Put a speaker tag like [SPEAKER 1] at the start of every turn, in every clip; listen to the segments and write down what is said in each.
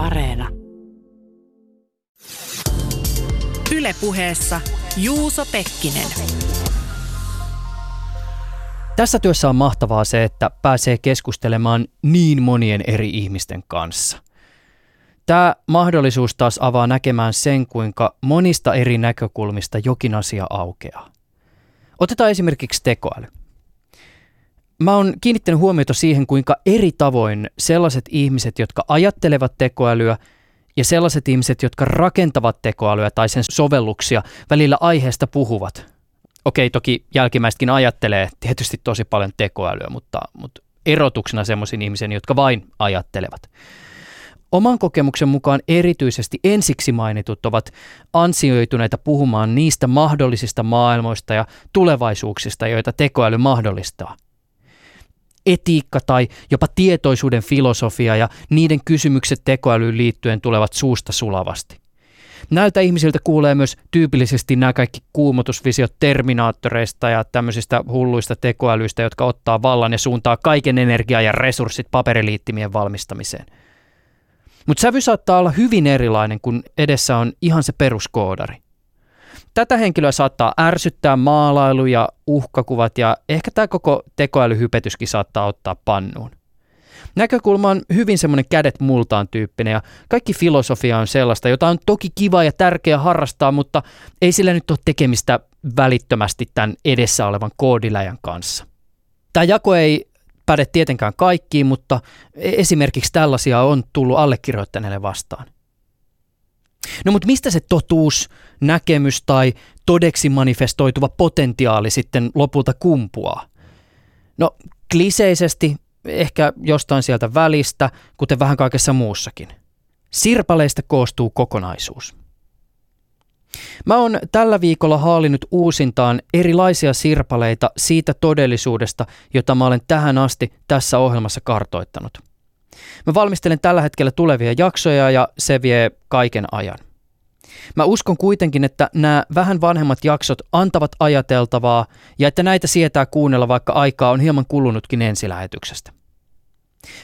[SPEAKER 1] Areena. Ylepuheessa Juuso Pekkinen.
[SPEAKER 2] Tässä työssä on mahtavaa se, että pääsee keskustelemaan niin monien eri ihmisten kanssa. Tämä mahdollisuus taas avaa näkemään sen, kuinka monista eri näkökulmista jokin asia aukeaa. Otetaan esimerkiksi tekoäly. Mä oon kiinnittänyt huomiota siihen, kuinka eri tavoin sellaiset ihmiset, jotka ajattelevat tekoälyä, ja sellaiset ihmiset, jotka rakentavat tekoälyä tai sen sovelluksia, välillä aiheesta puhuvat. Okei, toki jälkimmäistäkin ajattelee tietysti tosi paljon tekoälyä, mutta, mutta erotuksena semmoisiin ihmisiin, jotka vain ajattelevat. Oman kokemuksen mukaan erityisesti ensiksi mainitut ovat ansioituneita puhumaan niistä mahdollisista maailmoista ja tulevaisuuksista, joita tekoäly mahdollistaa. Etiikka tai jopa tietoisuuden filosofia ja niiden kysymykset tekoälyyn liittyen tulevat suusta sulavasti. Näiltä ihmisiltä kuulee myös tyypillisesti nämä kaikki kuumotusvisiot terminaattoreista ja tämmöisistä hulluista tekoälyistä, jotka ottaa vallan ja suuntaa kaiken energiaa ja resurssit paperiliittimien valmistamiseen – mutta sävy saattaa olla hyvin erilainen, kun edessä on ihan se peruskoodari. Tätä henkilöä saattaa ärsyttää maalailu ja uhkakuvat ja ehkä tämä koko tekoälyhypetyskin saattaa ottaa pannuun. Näkökulma on hyvin semmoinen kädet multaan tyyppinen ja kaikki filosofia on sellaista, jota on toki kiva ja tärkeä harrastaa, mutta ei sillä nyt ole tekemistä välittömästi tämän edessä olevan koodiläjän kanssa. Tämä jako ei päde tietenkään kaikkiin, mutta esimerkiksi tällaisia on tullut allekirjoittaneelle vastaan. No mutta mistä se totuus, näkemys tai todeksi manifestoituva potentiaali sitten lopulta kumpuaa? No kliseisesti ehkä jostain sieltä välistä, kuten vähän kaikessa muussakin. Sirpaleista koostuu kokonaisuus. Mä oon tällä viikolla haalinut uusintaan erilaisia sirpaleita siitä todellisuudesta, jota mä olen tähän asti tässä ohjelmassa kartoittanut. Mä valmistelen tällä hetkellä tulevia jaksoja ja se vie kaiken ajan. Mä uskon kuitenkin, että nämä vähän vanhemmat jaksot antavat ajateltavaa ja että näitä sietää kuunnella, vaikka aikaa on hieman kulunutkin ensilähetyksestä.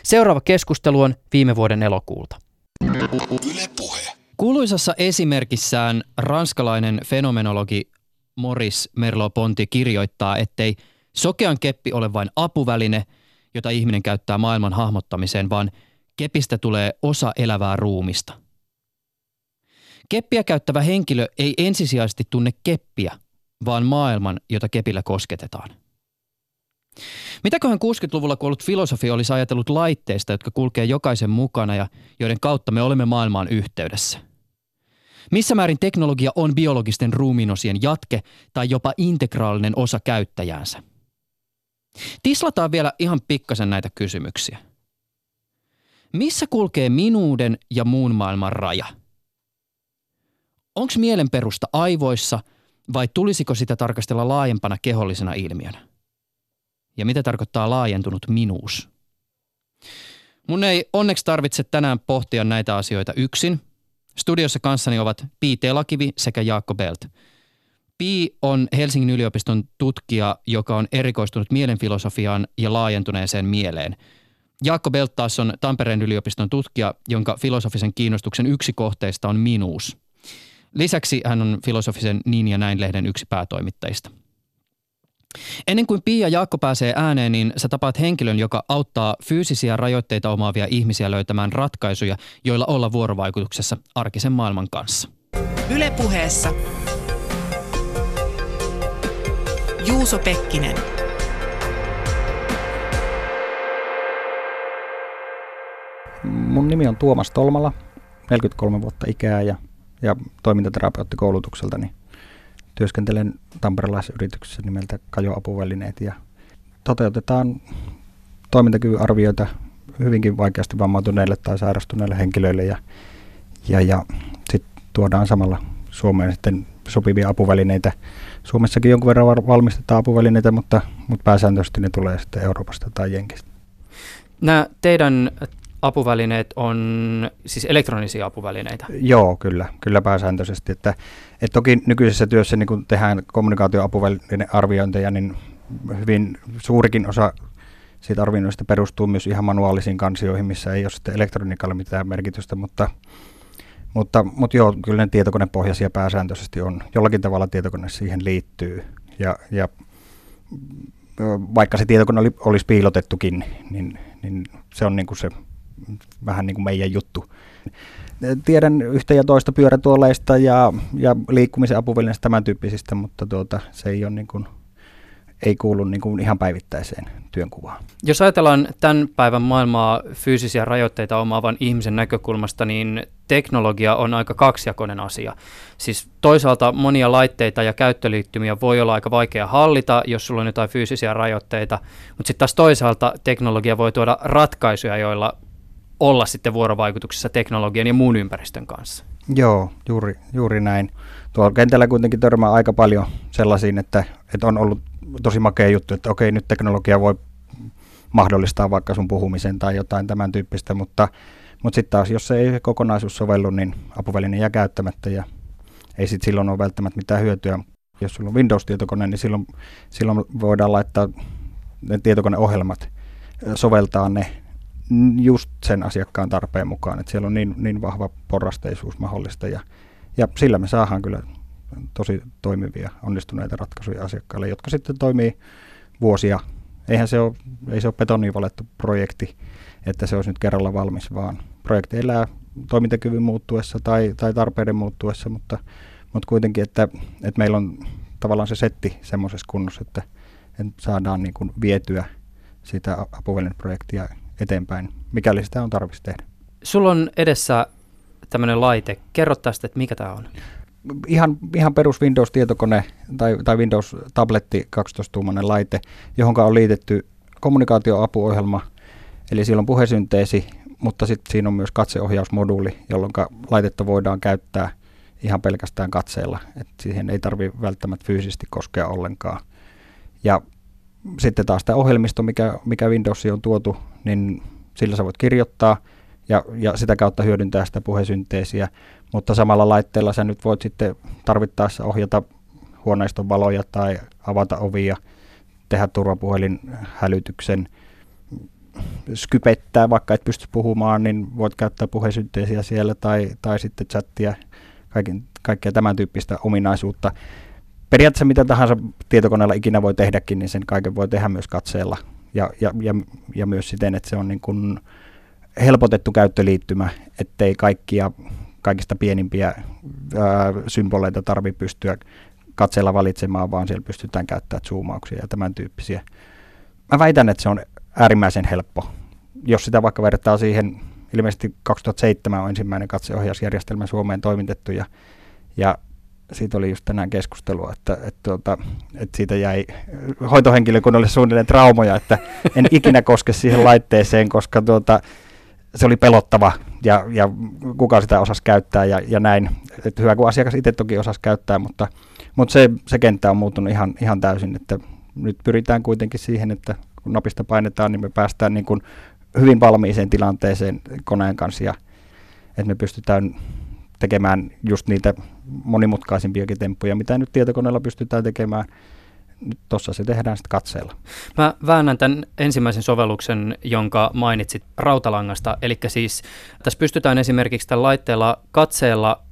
[SPEAKER 2] Seuraava keskustelu on viime vuoden elokuulta. Kuuluisassa esimerkissään ranskalainen fenomenologi Maurice Merleau-Ponty kirjoittaa, ettei sokean keppi ole vain apuväline, jota ihminen käyttää maailman hahmottamiseen, vaan kepistä tulee osa elävää ruumista. Keppiä käyttävä henkilö ei ensisijaisesti tunne keppiä, vaan maailman, jota kepillä kosketetaan – Mitäköhän 60-luvulla kuollut filosofi olisi ajatellut laitteista, jotka kulkee jokaisen mukana ja joiden kautta me olemme maailmaan yhteydessä? Missä määrin teknologia on biologisten ruumiinosien jatke tai jopa integraalinen osa käyttäjäänsä? Tislataan vielä ihan pikkasen näitä kysymyksiä. Missä kulkee minuuden ja muun maailman raja? Onko mielen perusta aivoissa vai tulisiko sitä tarkastella laajempana kehollisena ilmiönä? Ja mitä tarkoittaa laajentunut minuus? Mun ei onneksi tarvitse tänään pohtia näitä asioita yksin. Studiossa kanssani ovat Pi Telakivi sekä Jaakko Belt. Pi on Helsingin yliopiston tutkija, joka on erikoistunut mielenfilosofiaan ja laajentuneeseen mieleen. Jaakko Belt taas on Tampereen yliopiston tutkija, jonka filosofisen kiinnostuksen yksi kohteista on minuus. Lisäksi hän on filosofisen Niin ja näin-lehden yksi päätoimittajista – Ennen kuin Pia Jaakko pääsee ääneen, niin sä tapaat henkilön, joka auttaa fyysisiä rajoitteita omaavia ihmisiä löytämään ratkaisuja, joilla olla vuorovaikutuksessa arkisen maailman kanssa.
[SPEAKER 1] Ylepuheessa Juuso Pekkinen.
[SPEAKER 3] Mun nimi on Tuomas Tolmala, 43 vuotta ikää ja, ja toimintaterapeuttikoulutukseltani. Niin Työskentelen tamperelaisessa yrityksessä nimeltä Kajo-apuvälineet ja toteutetaan toimintakyvyn arvioita hyvinkin vaikeasti vammautuneille tai sairastuneille henkilöille ja, ja, ja sitten tuodaan samalla Suomeen sitten sopivia apuvälineitä. Suomessakin jonkun verran valmistetaan apuvälineitä, mutta, mutta pääsääntöisesti ne tulee sitten Euroopasta tai Jenkistä.
[SPEAKER 2] Nämä teidän apuvälineet on siis elektronisia apuvälineitä?
[SPEAKER 3] Joo, kyllä, kyllä pääsääntöisesti. Että, että toki nykyisessä työssä niin kun tehdään kommunikaatioapuvälinearviointeja, niin hyvin suurikin osa siitä arvioinnista perustuu myös ihan manuaalisiin kansioihin, missä ei ole sitten elektroniikalle mitään merkitystä, mutta, mutta, mutta joo, kyllä ne tietokonepohjaisia pääsääntöisesti on. Jollakin tavalla tietokone siihen liittyy. Ja, ja vaikka se tietokone oli, olisi piilotettukin, niin, niin se on niin kuin se vähän niin kuin meidän juttu. Tiedän yhtä ja toista pyörätuoleista ja, ja liikkumisen apuvälineistä tämän tyyppisistä, mutta tuota, se ei ole niin kuin ei kuulu niin kuin ihan päivittäiseen työnkuvaan.
[SPEAKER 2] Jos ajatellaan tämän päivän maailmaa fyysisiä rajoitteita omaavan ihmisen näkökulmasta, niin teknologia on aika kaksijakoinen asia. Siis toisaalta monia laitteita ja käyttöliittymiä voi olla aika vaikea hallita, jos sulla on jotain fyysisiä rajoitteita, mutta sitten taas toisaalta teknologia voi tuoda ratkaisuja, joilla olla sitten vuorovaikutuksessa teknologian ja muun ympäristön kanssa.
[SPEAKER 3] Joo, juuri, juuri näin. Tuolla kentällä kuitenkin törmää aika paljon sellaisiin, että, että on ollut tosi makea juttu, että okei, nyt teknologia voi mahdollistaa vaikka sun puhumisen tai jotain tämän tyyppistä, mutta, mutta sitten taas, jos se ei kokonaisuus sovellu, niin apuväline jää käyttämättä ja ei sitten silloin ole välttämättä mitään hyötyä. Jos sulla on Windows-tietokone, niin silloin, silloin voidaan laittaa ne tietokoneohjelmat, soveltaa ne just sen asiakkaan tarpeen mukaan, että siellä on niin, niin vahva porrasteisuus mahdollista ja, ja sillä me saadaan kyllä tosi toimivia, onnistuneita ratkaisuja asiakkaille, jotka sitten toimii vuosia. Eihän se ole, ei se ole betoniin valettu projekti, että se olisi nyt kerralla valmis, vaan projekti elää toimintakyvyn muuttuessa tai, tai tarpeiden muuttuessa, mutta, mutta kuitenkin, että, että meillä on tavallaan se setti semmoisessa kunnossa, että, että saadaan niin kuin vietyä sitä apuvälineprojektia eteenpäin, mikäli sitä on tarvitsisi tehdä.
[SPEAKER 2] Sulla on edessä tämmöinen laite. Kerro tästä, että mikä tämä on
[SPEAKER 3] ihan, ihan perus Windows-tietokone tai, tai Windows-tabletti 12-tuumainen laite, johon on liitetty kommunikaatioapuohjelma, eli siellä on puhesynteesi, mutta sitten siinä on myös katseohjausmoduuli, jolloin laitetta voidaan käyttää ihan pelkästään katseella, että siihen ei tarvitse välttämättä fyysisesti koskea ollenkaan. Ja sitten taas tämä ohjelmisto, mikä, mikä Windowsiin on tuotu, niin sillä sä voit kirjoittaa ja, ja sitä kautta hyödyntää sitä puhesynteesiä mutta samalla laitteella sä nyt voit sitten tarvittaessa ohjata huoneiston valoja tai avata ovia, tehdä turvapuhelin-hälytyksen, skypettää, vaikka et pysty puhumaan, niin voit käyttää puhesynteesiä siellä tai, tai sitten chattia, kaiken, kaikkea tämän tyyppistä ominaisuutta. Periaatteessa mitä tahansa tietokoneella ikinä voi tehdäkin, niin sen kaiken voi tehdä myös katseella ja, ja, ja, ja myös siten, että se on niin kuin helpotettu käyttöliittymä, ettei kaikkia kaikista pienimpiä ää, symboleita tarvitse pystyä katseella valitsemaan, vaan siellä pystytään käyttämään zoomauksia ja tämän tyyppisiä. Mä väitän, että se on äärimmäisen helppo. Jos sitä vaikka vertaa siihen, ilmeisesti 2007 on ensimmäinen katseohjausjärjestelmä Suomeen toimitettu ja, ja siitä oli just tänään keskustelua, että, että, että, tuota, että siitä jäi hoitohenkilökunnalle suunnilleen traumoja, että en ikinä koske siihen laitteeseen, koska tuota, se oli pelottava ja, ja kuka sitä osasi käyttää ja, ja näin. Et hyvä, kun asiakas itse toki osasi käyttää, mutta, mutta se, se kenttä on muuttunut ihan, ihan täysin, että nyt pyritään kuitenkin siihen, että kun napista painetaan, niin me päästään niin kuin hyvin valmiiseen tilanteeseen koneen kanssa ja että me pystytään tekemään just niitä monimutkaisimpia temppuja, mitä nyt tietokoneella pystytään tekemään – nyt tuossa se tehdään sitten katseella.
[SPEAKER 2] Mä väännän tämän ensimmäisen sovelluksen, jonka mainitsit rautalangasta. Eli siis tässä pystytään esimerkiksi tällä laitteella katseella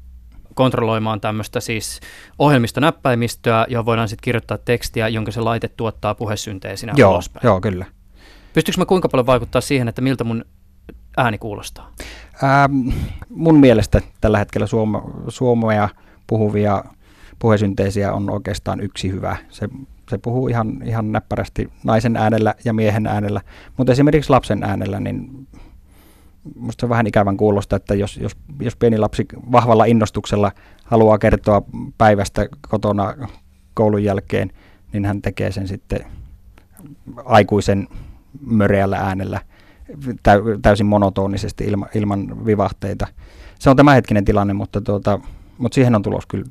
[SPEAKER 2] kontrolloimaan tämmöistä siis ohjelmistonäppäimistöä, johon voidaan sitten kirjoittaa tekstiä, jonka se laite tuottaa puhesynteesinä
[SPEAKER 3] joo, ulospäin. Joo, kyllä.
[SPEAKER 2] Pystyykö mä kuinka paljon vaikuttaa siihen, että miltä mun ääni kuulostaa?
[SPEAKER 3] Ähm, mun mielestä tällä hetkellä suoma, suomea puhuvia puhesynteesiä on oikeastaan yksi hyvä. Se se puhuu ihan, ihan näppärästi naisen äänellä ja miehen äänellä, mutta esimerkiksi lapsen äänellä, niin musta se on vähän ikävän kuulosta, että jos, jos, jos pieni lapsi vahvalla innostuksella haluaa kertoa päivästä kotona koulun jälkeen, niin hän tekee sen sitten aikuisen möreällä äänellä täysin monotonisesti ilma, ilman vivahteita. Se on tämänhetkinen tilanne, mutta, tuota, mutta siihen on tulos kyllä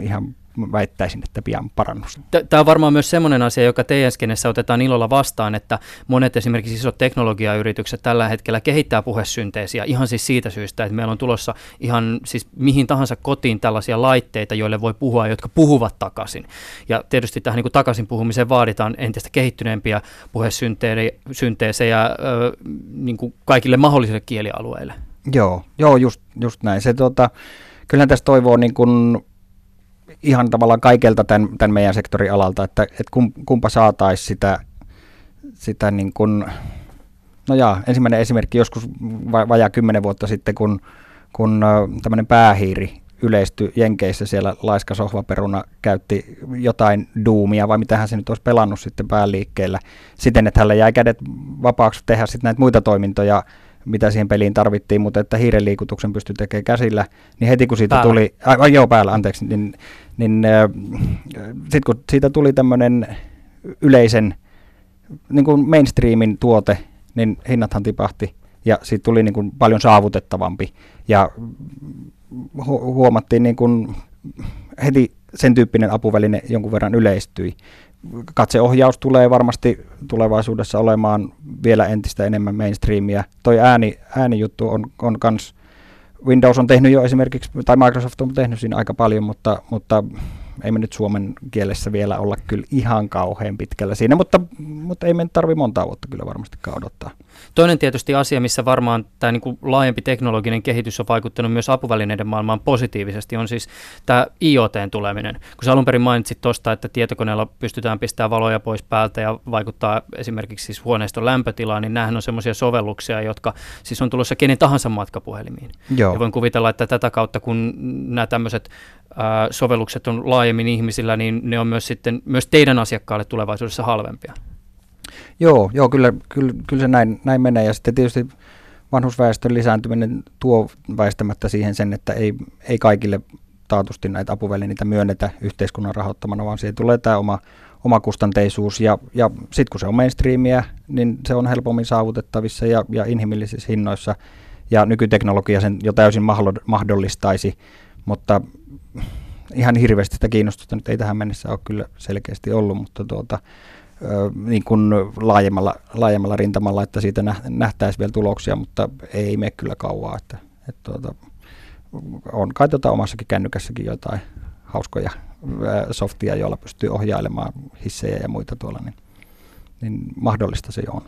[SPEAKER 3] ihan väittäisin, että pian parannus.
[SPEAKER 2] Tämä on varmaan myös semmoinen asia, joka teidän skenessä otetaan ilolla vastaan, että monet esimerkiksi isot teknologiayritykset tällä hetkellä kehittää puhesynteesiä ihan siis siitä syystä, että meillä on tulossa ihan siis mihin tahansa kotiin tällaisia laitteita, joille voi puhua, jotka puhuvat takaisin. Ja tietysti tähän niin kuin takaisin puhumiseen vaaditaan entistä kehittyneempiä puhesynteesejä niin kuin kaikille mahdollisille kielialueille.
[SPEAKER 3] Joo, joo just, just näin. Se, tota, kyllähän tässä toivoo niin kuin ihan tavallaan kaikelta tämän, tämän meidän sektorialalta, että, että kumpa saataisiin sitä, sitä niin kuin, no jaa, ensimmäinen esimerkki joskus vajaa kymmenen vuotta sitten, kun, kun tämmöinen päähiiri yleistyi Jenkeissä siellä laiska sohvaperuna käytti jotain duumia vai mitä hän se nyt olisi pelannut sitten pääliikkeellä siten, että hänellä jäi kädet vapaaksi tehdä sitten näitä muita toimintoja mitä siihen peliin tarvittiin, mutta että hiiren liikutuksen pystyi tekemään käsillä, niin heti kun siitä päällä. tuli, ai, joo päällä, anteeksi, niin, niin äh, sitten kun siitä tuli tämmöinen yleisen niin kuin mainstreamin tuote, niin hinnathan tipahti ja siitä tuli niin kuin paljon saavutettavampi ja hu- huomattiin niin kuin heti sen tyyppinen apuväline jonkun verran yleistyi katseohjaus tulee varmasti tulevaisuudessa olemaan vielä entistä enemmän mainstreamia. Toi ääni, äänijuttu on, on kans, Windows on tehnyt jo esimerkiksi, tai Microsoft on tehnyt siinä aika paljon, mutta, mutta ei me nyt suomen kielessä vielä olla kyllä ihan kauhean pitkällä siinä, mutta, mutta ei me tarvi monta vuotta kyllä varmastikaan odottaa.
[SPEAKER 2] Toinen tietysti asia, missä varmaan tämä niin kuin laajempi teknologinen kehitys on vaikuttanut myös apuvälineiden maailmaan positiivisesti, on siis tämä IoTn tuleminen. Kun sä alun perin mainitsit tuosta, että tietokoneella pystytään pistämään valoja pois päältä ja vaikuttaa esimerkiksi siis huoneiston lämpötilaan, niin nämähän on semmoisia sovelluksia, jotka siis on tulossa kenen tahansa matkapuhelimiin. Joo. Ja voin kuvitella, että tätä kautta kun nämä tämmöiset sovellukset on laajemmin ihmisillä, niin ne on myös sitten myös teidän asiakkaille tulevaisuudessa halvempia.
[SPEAKER 3] Joo, joo kyllä, kyllä, kyllä se näin, näin menee. Ja sitten tietysti vanhusväestön lisääntyminen tuo väistämättä siihen sen, että ei, ei kaikille taatusti näitä apuvälineitä myönnetä yhteiskunnan rahoittamana, vaan siihen tulee tämä oma, oma kustanteisuus. Ja, ja sitten kun se on mainstreamia, niin se on helpommin saavutettavissa ja, ja inhimillisissä hinnoissa. Ja nykyteknologia sen jo täysin mahdollistaisi, mutta ihan hirveästi sitä kiinnostusta nyt ei tähän mennessä ole kyllä selkeästi ollut, mutta tuota, niin kuin laajemmalla, laajemmalla rintamalla, että siitä nähtäisiin vielä tuloksia, mutta ei mene kyllä kauaa. Että, että tuota, on kai tuota omassakin kännykässäkin jotain hauskoja softia, joilla pystyy ohjailemaan hissejä ja muita tuolla, niin, niin mahdollista se on.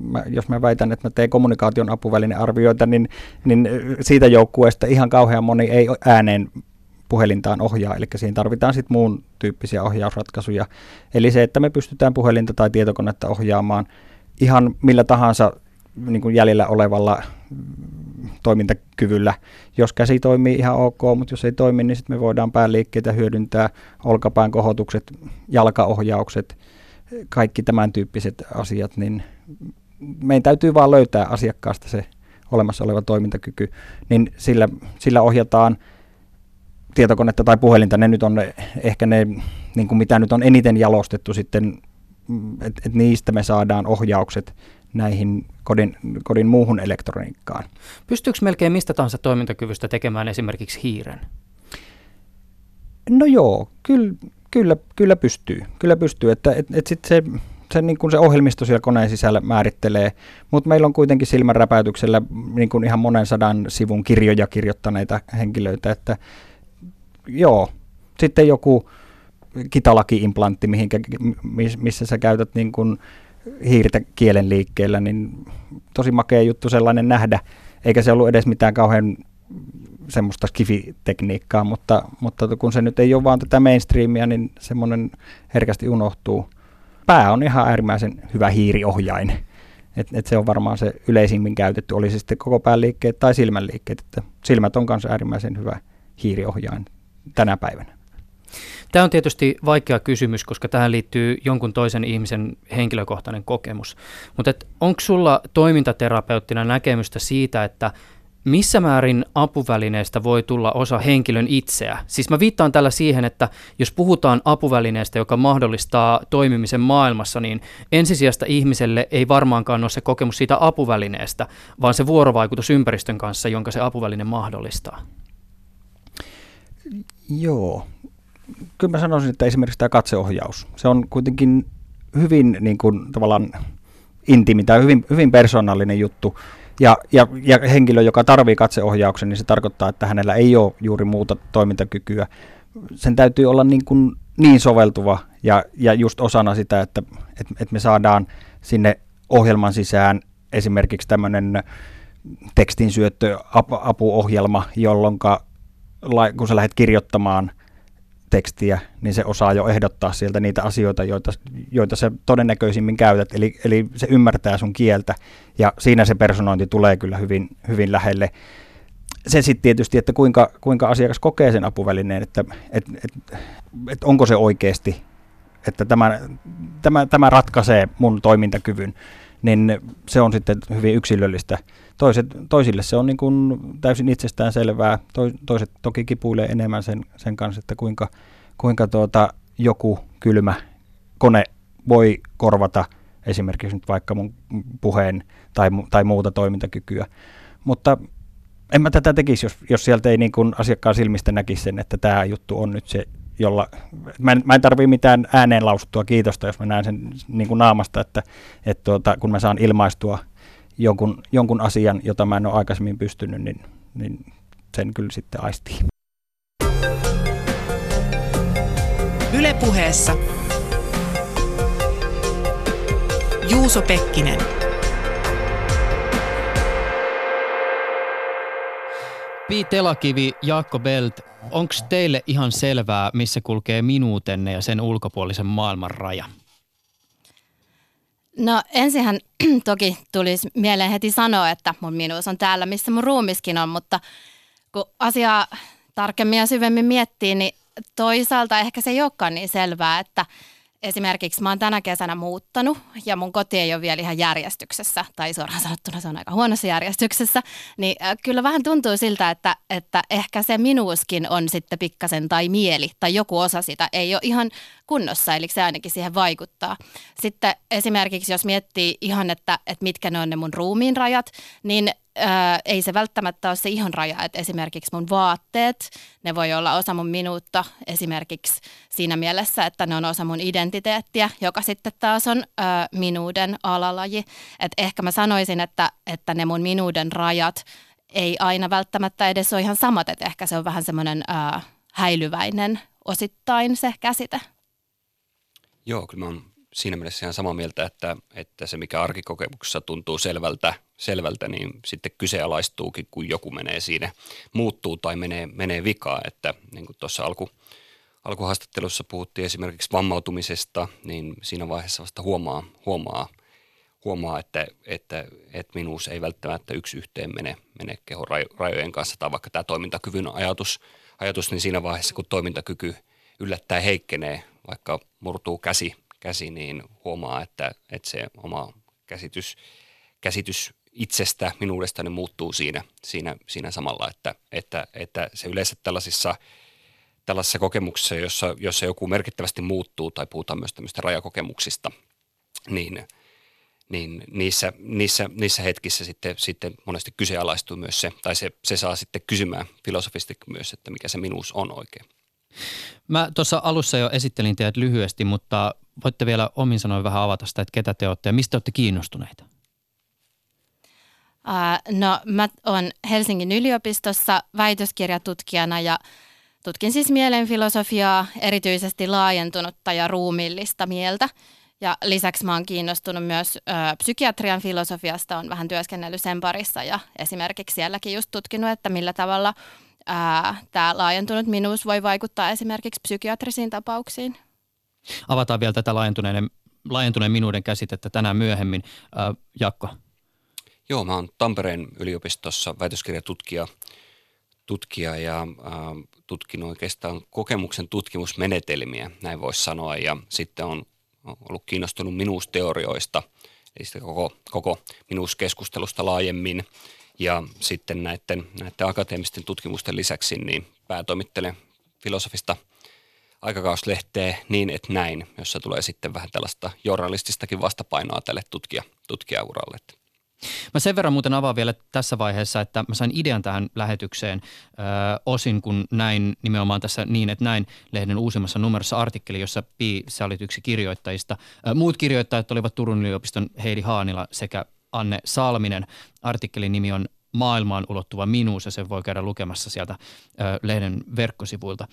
[SPEAKER 3] Mä, jos mä väitän, että mä teen kommunikaation apuvälinearvioita, niin, niin siitä joukkueesta ihan kauhean moni ei ääneen puhelintaan ohjaa, eli siinä tarvitaan sitten muun tyyppisiä ohjausratkaisuja. Eli se, että me pystytään puhelinta tai tietokonetta ohjaamaan ihan millä tahansa niin kuin jäljellä olevalla toimintakyvyllä. Jos käsi toimii ihan ok, mutta jos ei toimi, niin sitten me voidaan pääliikkeitä hyödyntää, olkapään kohotukset, jalkaohjaukset, kaikki tämän tyyppiset asiat, niin meidän täytyy vaan löytää asiakkaasta se olemassa oleva toimintakyky, niin sillä, sillä ohjataan – tietokonetta tai puhelinta, ne nyt on ehkä ne, niin kuin mitä nyt on eniten jalostettu sitten, että et niistä me saadaan ohjaukset näihin kodin, kodin muuhun elektroniikkaan.
[SPEAKER 2] Pystyykö melkein mistä tahansa toimintakyvystä tekemään esimerkiksi hiiren?
[SPEAKER 3] No joo, kyllä, kyllä, kyllä pystyy. Kyllä pystyy, että et, et sit se, se, niin kuin se ohjelmisto siellä koneen sisällä määrittelee, mutta meillä on kuitenkin silmänräpäytyksellä niin kuin ihan monen sadan sivun kirjoja kirjoittaneita henkilöitä, että joo, sitten joku kitalaki-implantti, mihinkä, missä sä käytät niin kuin hiirtä kielen liikkeellä, niin tosi makea juttu sellainen nähdä, eikä se ollut edes mitään kauhean semmoista skifi-tekniikkaa, mutta, mutta kun se nyt ei ole vaan tätä mainstreamia, niin semmoinen herkästi unohtuu. Pää on ihan äärimmäisen hyvä hiiriohjain. Et, et se on varmaan se yleisimmin käytetty, oli sitten koko pään liikkeet tai silmän liikkeet. Että silmät on kanssa äärimmäisen hyvä hiiriohjain tänä päivänä?
[SPEAKER 2] Tämä on tietysti vaikea kysymys, koska tähän liittyy jonkun toisen ihmisen henkilökohtainen kokemus. Mutta onko sulla toimintaterapeuttina näkemystä siitä, että missä määrin apuvälineestä voi tulla osa henkilön itseä? Siis mä viittaan tällä siihen, että jos puhutaan apuvälineestä, joka mahdollistaa toimimisen maailmassa, niin ensisijasta ihmiselle ei varmaankaan ole se kokemus siitä apuvälineestä, vaan se vuorovaikutus ympäristön kanssa, jonka se apuväline mahdollistaa.
[SPEAKER 3] Joo. Kyllä mä sanoisin, että esimerkiksi tämä katseohjaus, se on kuitenkin hyvin niin kuin, tavallaan intiimi tai hyvin, hyvin persoonallinen juttu. Ja, ja, ja henkilö, joka tarvii katseohjauksen, niin se tarkoittaa, että hänellä ei ole juuri muuta toimintakykyä. Sen täytyy olla niin, kuin niin soveltuva ja, ja just osana sitä, että, että, että me saadaan sinne ohjelman sisään esimerkiksi tämmöinen tekstin syöttöapuohjelma, jolloin kun sä lähdet kirjoittamaan tekstiä, niin se osaa jo ehdottaa sieltä niitä asioita, joita, joita sä todennäköisimmin käytät, eli, eli se ymmärtää sun kieltä, ja siinä se personointi tulee kyllä hyvin, hyvin lähelle. Se sitten tietysti, että kuinka, kuinka asiakas kokee sen apuvälineen, että et, et, et onko se oikeasti, että tämä, tämä, tämä ratkaisee mun toimintakyvyn, niin se on sitten hyvin yksilöllistä. Toiset, toisille se on niin kuin täysin itsestään selvää, toiset toki kipuilee enemmän sen, sen kanssa, että kuinka, kuinka tuota, joku kylmä kone voi korvata esimerkiksi nyt vaikka mun puheen tai, tai muuta toimintakykyä. Mutta en mä tätä tekisi, jos, jos sieltä ei niin kuin asiakkaan silmistä näkisi sen, että tämä juttu on nyt se, jolla... Mä en, mä en tarvii mitään ääneen lausuttua kiitosta, jos mä näen sen niin kuin naamasta, että, että tuota, kun mä saan ilmaistua jonkun, jonkun asian, jota mä en ole aikaisemmin pystynyt, niin, niin sen kyllä sitten aistii.
[SPEAKER 1] Ylepuheessa Juuso Pekkinen.
[SPEAKER 2] Pi Telakivi, Jaakko Belt, onko teille ihan selvää, missä kulkee minuutenne ja sen ulkopuolisen maailman raja?
[SPEAKER 4] No ensinhän toki tulisi mieleen heti sanoa, että mun minuus on täällä, missä mun ruumiskin on, mutta kun asiaa tarkemmin ja syvemmin miettii, niin toisaalta ehkä se ei olekaan niin selvää, että – esimerkiksi mä oon tänä kesänä muuttanut ja mun koti ei ole vielä ihan järjestyksessä, tai suoraan sanottuna se on aika huonossa järjestyksessä, niin äh, kyllä vähän tuntuu siltä, että, että ehkä se minuuskin on sitten pikkasen tai mieli tai joku osa sitä ei ole ihan kunnossa, eli se ainakin siihen vaikuttaa. Sitten esimerkiksi jos miettii ihan, että, että mitkä ne on ne mun ruumiin rajat, niin ää, ei se välttämättä ole se ihon raja, että esimerkiksi mun vaatteet, ne voi olla osa mun minuutta esimerkiksi siinä mielessä, että ne on osa mun identiteettiä, joka sitten taas on ää, minuuden alalaji. Et ehkä mä sanoisin, että, että ne mun minuuden rajat ei aina välttämättä edes ole ihan samat, että ehkä se on vähän semmoinen häilyväinen osittain se käsite.
[SPEAKER 5] Joo, kyllä mä oon siinä mielessä ihan samaa mieltä, että, että se mikä arkikokemuksessa tuntuu selvältä, selvältä, niin sitten kyseenalaistuukin, kun joku menee siinä, muuttuu tai menee, menee vikaa, että niin kuin tuossa alku, alkuhaastattelussa puhuttiin esimerkiksi vammautumisesta, niin siinä vaiheessa vasta huomaa, huomaa, huomaa että, että, että minuus ei välttämättä yksi yhteen mene, mene kehon rajojen kanssa, tai vaikka tämä toimintakyvyn ajatus, ajatus, niin siinä vaiheessa, kun toimintakyky yllättäen heikkenee, vaikka murtuu käsi, käsi niin huomaa, että, että se oma käsitys, käsitys itsestä, minuudesta, niin muuttuu siinä, siinä, siinä samalla, että, että, että se yleensä tällaisissa, tällaisissa kokemuksissa, jossa, jossa joku merkittävästi muuttuu tai puhutaan myös tämmöistä rajakokemuksista, niin, niin niissä, niissä, niissä hetkissä sitten, sitten monesti kyseenalaistuu myös se, tai se, se saa sitten kysymään filosofisesti myös, että mikä se minuus on oikein.
[SPEAKER 2] Mä tuossa alussa jo esittelin teidät lyhyesti, mutta voitte vielä omin sanoin vähän avata sitä, että ketä te olette ja mistä olette kiinnostuneita?
[SPEAKER 4] Uh, no mä oon Helsingin yliopistossa väitöskirjatutkijana ja tutkin siis mielenfilosofiaa, erityisesti laajentunutta ja ruumiillista mieltä. Ja lisäksi mä oon kiinnostunut myös ö, psykiatrian filosofiasta, on vähän työskennellyt sen parissa ja esimerkiksi sielläkin just tutkinut, että millä tavalla tämä laajentunut minuus voi vaikuttaa esimerkiksi psykiatrisiin tapauksiin.
[SPEAKER 2] Avataan vielä tätä laajentuneen, laajentuneen minuuden käsitettä tänään myöhemmin. Ää, Jakko.
[SPEAKER 5] Joo, mä oon Tampereen yliopistossa väitöskirjatutkija tutkija ja äh, tutkinut oikeastaan kokemuksen tutkimusmenetelmiä, näin voisi sanoa, ja sitten on ollut kiinnostunut minuusteorioista, eli sitä koko, koko minuuskeskustelusta laajemmin, ja sitten näiden, näiden akateemisten tutkimusten lisäksi niin päätoimittelen filosofista aikakauslehteä niin, että näin, jossa tulee sitten vähän tällaista journalististakin vastapainoa tälle tutkija, tutkijauralle.
[SPEAKER 2] Mä sen verran muuten avaan vielä tässä vaiheessa, että mä sain idean tähän lähetykseen ö, osin, kun näin nimenomaan tässä niin, että näin lehden uusimmassa numerossa artikkeli, jossa Pi, sä olit yksi kirjoittajista. Ö, muut kirjoittajat olivat Turun yliopiston Heidi Haanila sekä Anne Salminen. Artikkelin nimi on Maailmaan ulottuva minuus ja sen voi käydä lukemassa sieltä ö, lehden verkkosivuilta.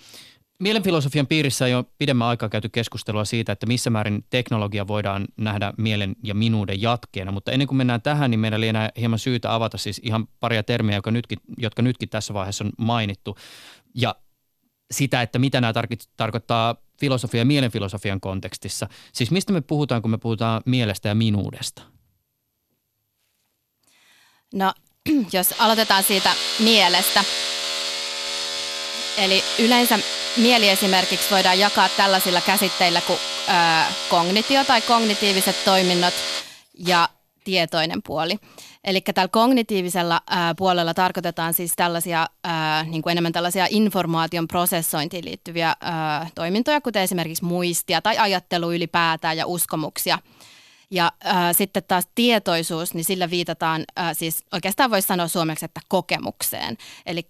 [SPEAKER 2] Mielenfilosofian piirissä on jo pidemmän aikaa käyty keskustelua siitä, että missä määrin teknologia voidaan nähdä mielen ja minuuden jatkeena, mutta ennen kuin mennään tähän, niin meidän lienee hieman syytä avata siis ihan paria termiä, jotka nytkin, jotka nytkin tässä vaiheessa on mainittu, ja sitä, että mitä nämä tar- tarkoittaa filosofia ja mielenfilosofian kontekstissa. Siis mistä me puhutaan, kun me puhutaan mielestä ja minuudesta?
[SPEAKER 4] No, jos aloitetaan siitä mielestä. Eli yleensä mieli esimerkiksi voidaan jakaa tällaisilla käsitteillä kuin ö, kognitio tai kognitiiviset toiminnot ja tietoinen puoli. Eli tällä kognitiivisella ää, puolella tarkoitetaan siis tällaisia, ää, niin kuin enemmän tällaisia informaation prosessointiin liittyviä ää, toimintoja, kuten esimerkiksi muistia tai ajattelu ylipäätään ja uskomuksia. Ja ää, sitten taas tietoisuus, niin sillä viitataan, ää, siis oikeastaan voisi sanoa suomeksi, että kokemukseen. Eli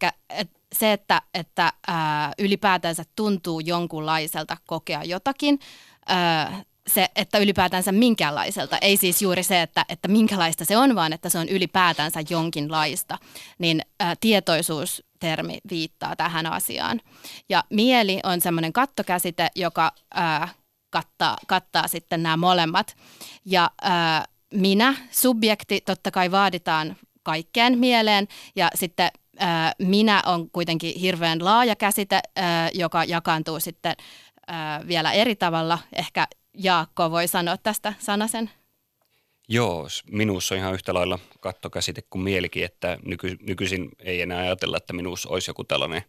[SPEAKER 4] se, että, että ää, ylipäätänsä tuntuu jonkunlaiselta kokea jotakin, ää, se, että ylipäätänsä minkäänlaiselta, ei siis juuri se, että, että minkälaista se on, vaan että se on ylipäätänsä jonkinlaista, niin ää, tietoisuustermi viittaa tähän asiaan. Ja mieli on semmoinen kattokäsite, joka ää, kattaa, kattaa sitten nämä molemmat. Ja ää, minä, subjekti, totta kai vaaditaan kaikkeen mieleen ja sitten minä on kuitenkin hirveän laaja käsite, joka jakaantuu sitten vielä eri tavalla. Ehkä Jaakko voi sanoa tästä sanasen.
[SPEAKER 5] Joo, minuus on ihan yhtä lailla kattokäsite kuin mielikin, että nyky, nykyisin ei enää ajatella, että minuus olisi joku tällainen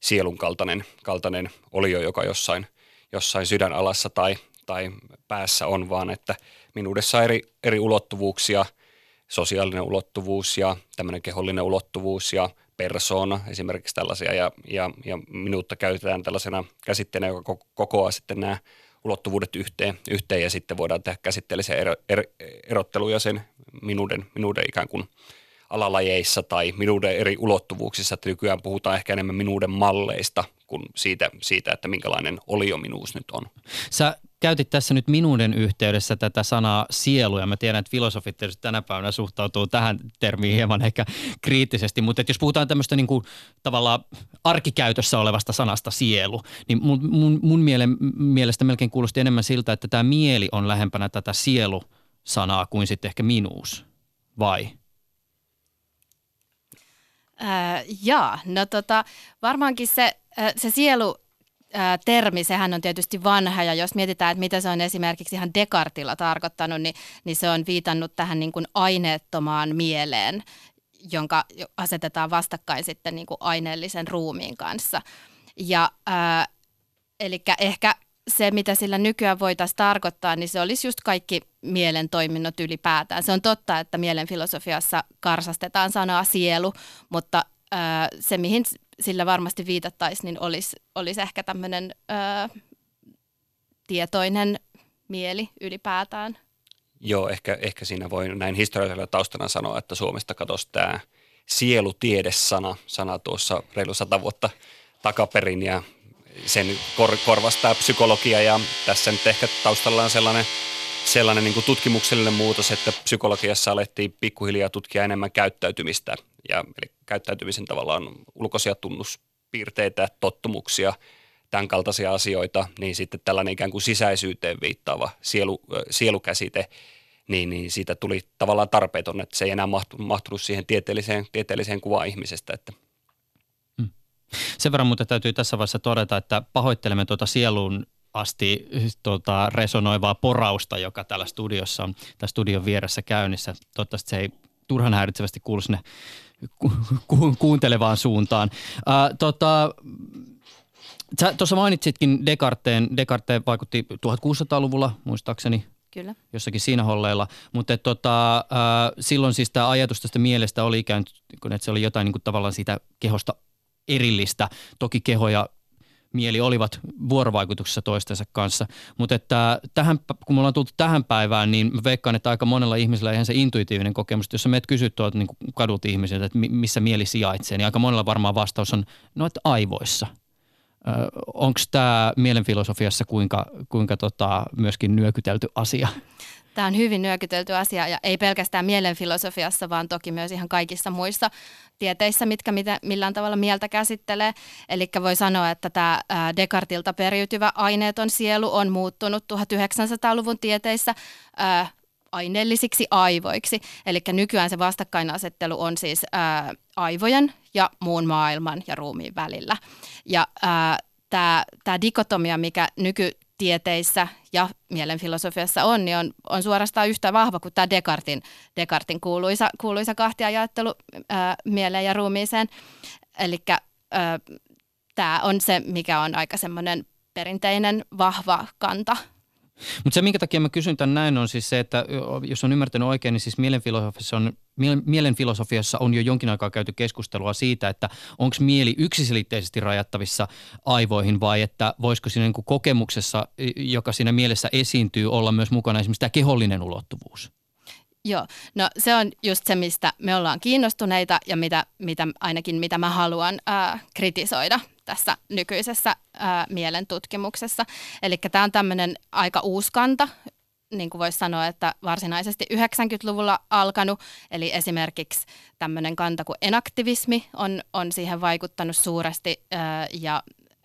[SPEAKER 5] sielun kaltainen, kaltainen olio, joka jossain, jossain sydän alassa tai, tai päässä on, vaan että minuudessa on eri, eri ulottuvuuksia, sosiaalinen ulottuvuus ja tämmöinen kehollinen ulottuvuus ja persona, esimerkiksi tällaisia, ja, ja, ja minuutta käytetään tällaisena käsitteenä, joka kokoaa sitten nämä ulottuvuudet yhteen, yhteen ja sitten voidaan tehdä käsitteellisiä ero, er, erotteluja sen minuuden, minuuden ikään kuin alalajeissa tai minuuden eri ulottuvuuksissa, että nykyään puhutaan ehkä enemmän minuuden malleista kuin siitä, siitä että minkälainen oliominuus nyt on.
[SPEAKER 2] Sä käytit tässä nyt minuuden yhteydessä tätä sanaa sielu, ja mä tiedän, että filosofit tietysti tänä päivänä suhtautuu tähän termiin hieman ehkä kriittisesti, mutta että jos puhutaan tämmöistä niin kuin, tavallaan arkikäytössä olevasta sanasta sielu, niin mun, mun, mun mielen, mielestä melkein kuulosti enemmän siltä, että tämä mieli on lähempänä tätä sielu-sanaa kuin sitten ehkä minuus, vai?
[SPEAKER 4] Äh, jaa, no tota, varmaankin se, äh, se sielu termi, sehän on tietysti vanha ja jos mietitään, että mitä se on esimerkiksi ihan Descartilla tarkoittanut, niin, niin se on viitannut tähän niin kuin aineettomaan mieleen, jonka asetetaan vastakkain sitten niin kuin aineellisen ruumiin kanssa. Ja ää, eli ehkä se, mitä sillä nykyään voitaisiin tarkoittaa, niin se olisi just kaikki mielen toiminnot ylipäätään. Se on totta, että mielen filosofiassa karsastetaan sanaa sielu, mutta ää, se, mihin sillä varmasti viitattaisiin, niin olisi, olisi ehkä tämmöinen tietoinen mieli ylipäätään.
[SPEAKER 5] Joo, ehkä, ehkä siinä voi näin historiallisella taustana sanoa, että Suomesta katosi tämä sielutiedesana sana tuossa reilu sata vuotta takaperin ja sen kor, korvastaa psykologia ja tässä nyt ehkä taustalla on sellainen, sellainen niin kuin tutkimuksellinen muutos, että psykologiassa alettiin pikkuhiljaa tutkia enemmän käyttäytymistä ja eli käyttäytymisen tavallaan ulkoisia tunnuspiirteitä, tottumuksia, tämän kaltaisia asioita, niin sitten tällainen ikään kuin sisäisyyteen viittaava sielu, sielukäsite, niin, niin siitä tuli tavallaan tarpeeton, että se ei enää mahtunut siihen tieteelliseen, tieteelliseen kuvaan ihmisestä. Että.
[SPEAKER 2] Sen verran mutta täytyy tässä vaiheessa todeta, että pahoittelemme tuota sielun asti tuota, resonoivaa porausta, joka täällä studiossa on, tässä studion vieressä käynnissä. Toivottavasti se ei turhan häiritsevästi kuulu sinne ku, ku, kuuntelevaan suuntaan. Ää, tota, sä tuossa mainitsitkin Descarteen. Descartes vaikutti 1600-luvulla muistaakseni
[SPEAKER 4] Kyllä.
[SPEAKER 2] jossakin siinä holleilla, mutta tota, silloin siis tämä ajatus tästä mielestä oli ikään kuin, että se oli jotain niin kuin tavallaan siitä kehosta erillistä. Toki keho ja mieli olivat vuorovaikutuksessa toistensa kanssa. Mutta että tähän, kun me ollaan tultu tähän päivään, niin mä veikkaan, että aika monella ihmisellä ihan se intuitiivinen kokemus, jos sä meet kysyt tuolta niin kadut ihmisiltä, että missä mieli sijaitsee, niin aika monella varmaan vastaus on, no että aivoissa. Onko tämä mielenfilosofiassa kuinka, kuinka tota, myöskin nyökytelty asia?
[SPEAKER 4] Tämä on hyvin nyökytelty asia ja ei pelkästään mielenfilosofiassa, vaan toki myös ihan kaikissa muissa tieteissä, mitkä mitä, millään tavalla mieltä käsittelee. Eli voi sanoa, että tämä Descartilta periytyvä aineeton sielu on muuttunut 1900-luvun tieteissä ää, aineellisiksi aivoiksi. Eli nykyään se vastakkainasettelu on siis ää, aivojen ja muun maailman ja ruumiin välillä. Ja tämä dikotomia, mikä nyky tieteissä ja mielenfilosofiassa on, niin on, on suorastaan yhtä vahva kuin tämä Descartin, Descartin kuuluisa, kuuluisa kahtiajaottelu ää, mieleen ja ruumiiseen. Eli tämä on se, mikä on aika semmoinen perinteinen vahva kanta
[SPEAKER 2] mutta se, minkä takia mä kysyn tämän näin, on siis se, että jos on ymmärtänyt oikein, niin siis mielenfilosofiassa on, mielenfilosofiassa on jo jonkin aikaa käyty keskustelua siitä, että onko mieli yksiselitteisesti rajattavissa aivoihin vai että voisiko siinä niin kokemuksessa, joka siinä mielessä esiintyy, olla myös mukana esimerkiksi tämä kehollinen ulottuvuus.
[SPEAKER 4] Joo, no se on just se, mistä me ollaan kiinnostuneita ja mitä, mitä ainakin mitä mä haluan ää, kritisoida tässä nykyisessä ää, mielen tutkimuksessa. Eli tämä on tämmöinen aika uusi kanta, niin kuin voisi sanoa, että varsinaisesti 90-luvulla alkanut, eli esimerkiksi tämmöinen kanta kuin enaktivismi on, on siihen vaikuttanut suuresti ää, ja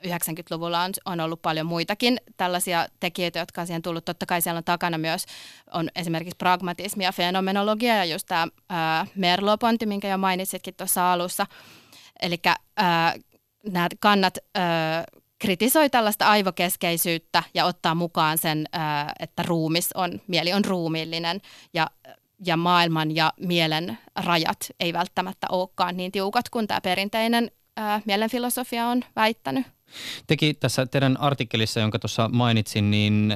[SPEAKER 4] 90-luvulla on, on ollut paljon muitakin tällaisia tekijöitä, jotka on siihen tullut. Totta kai siellä on takana myös on esimerkiksi pragmatismi ja fenomenologia ja just tämä Merleau-ponti, minkä jo mainitsitkin tuossa alussa. Eli nämä kannat ää, kritisoi tällaista aivokeskeisyyttä ja ottaa mukaan sen, ää, että ruumis on, mieli on ruumiillinen ja, ja maailman ja mielen rajat ei välttämättä olekaan niin tiukat kuin tämä perinteinen ää, mielenfilosofia on väittänyt.
[SPEAKER 2] Teki tässä teidän artikkelissa, jonka tuossa mainitsin, niin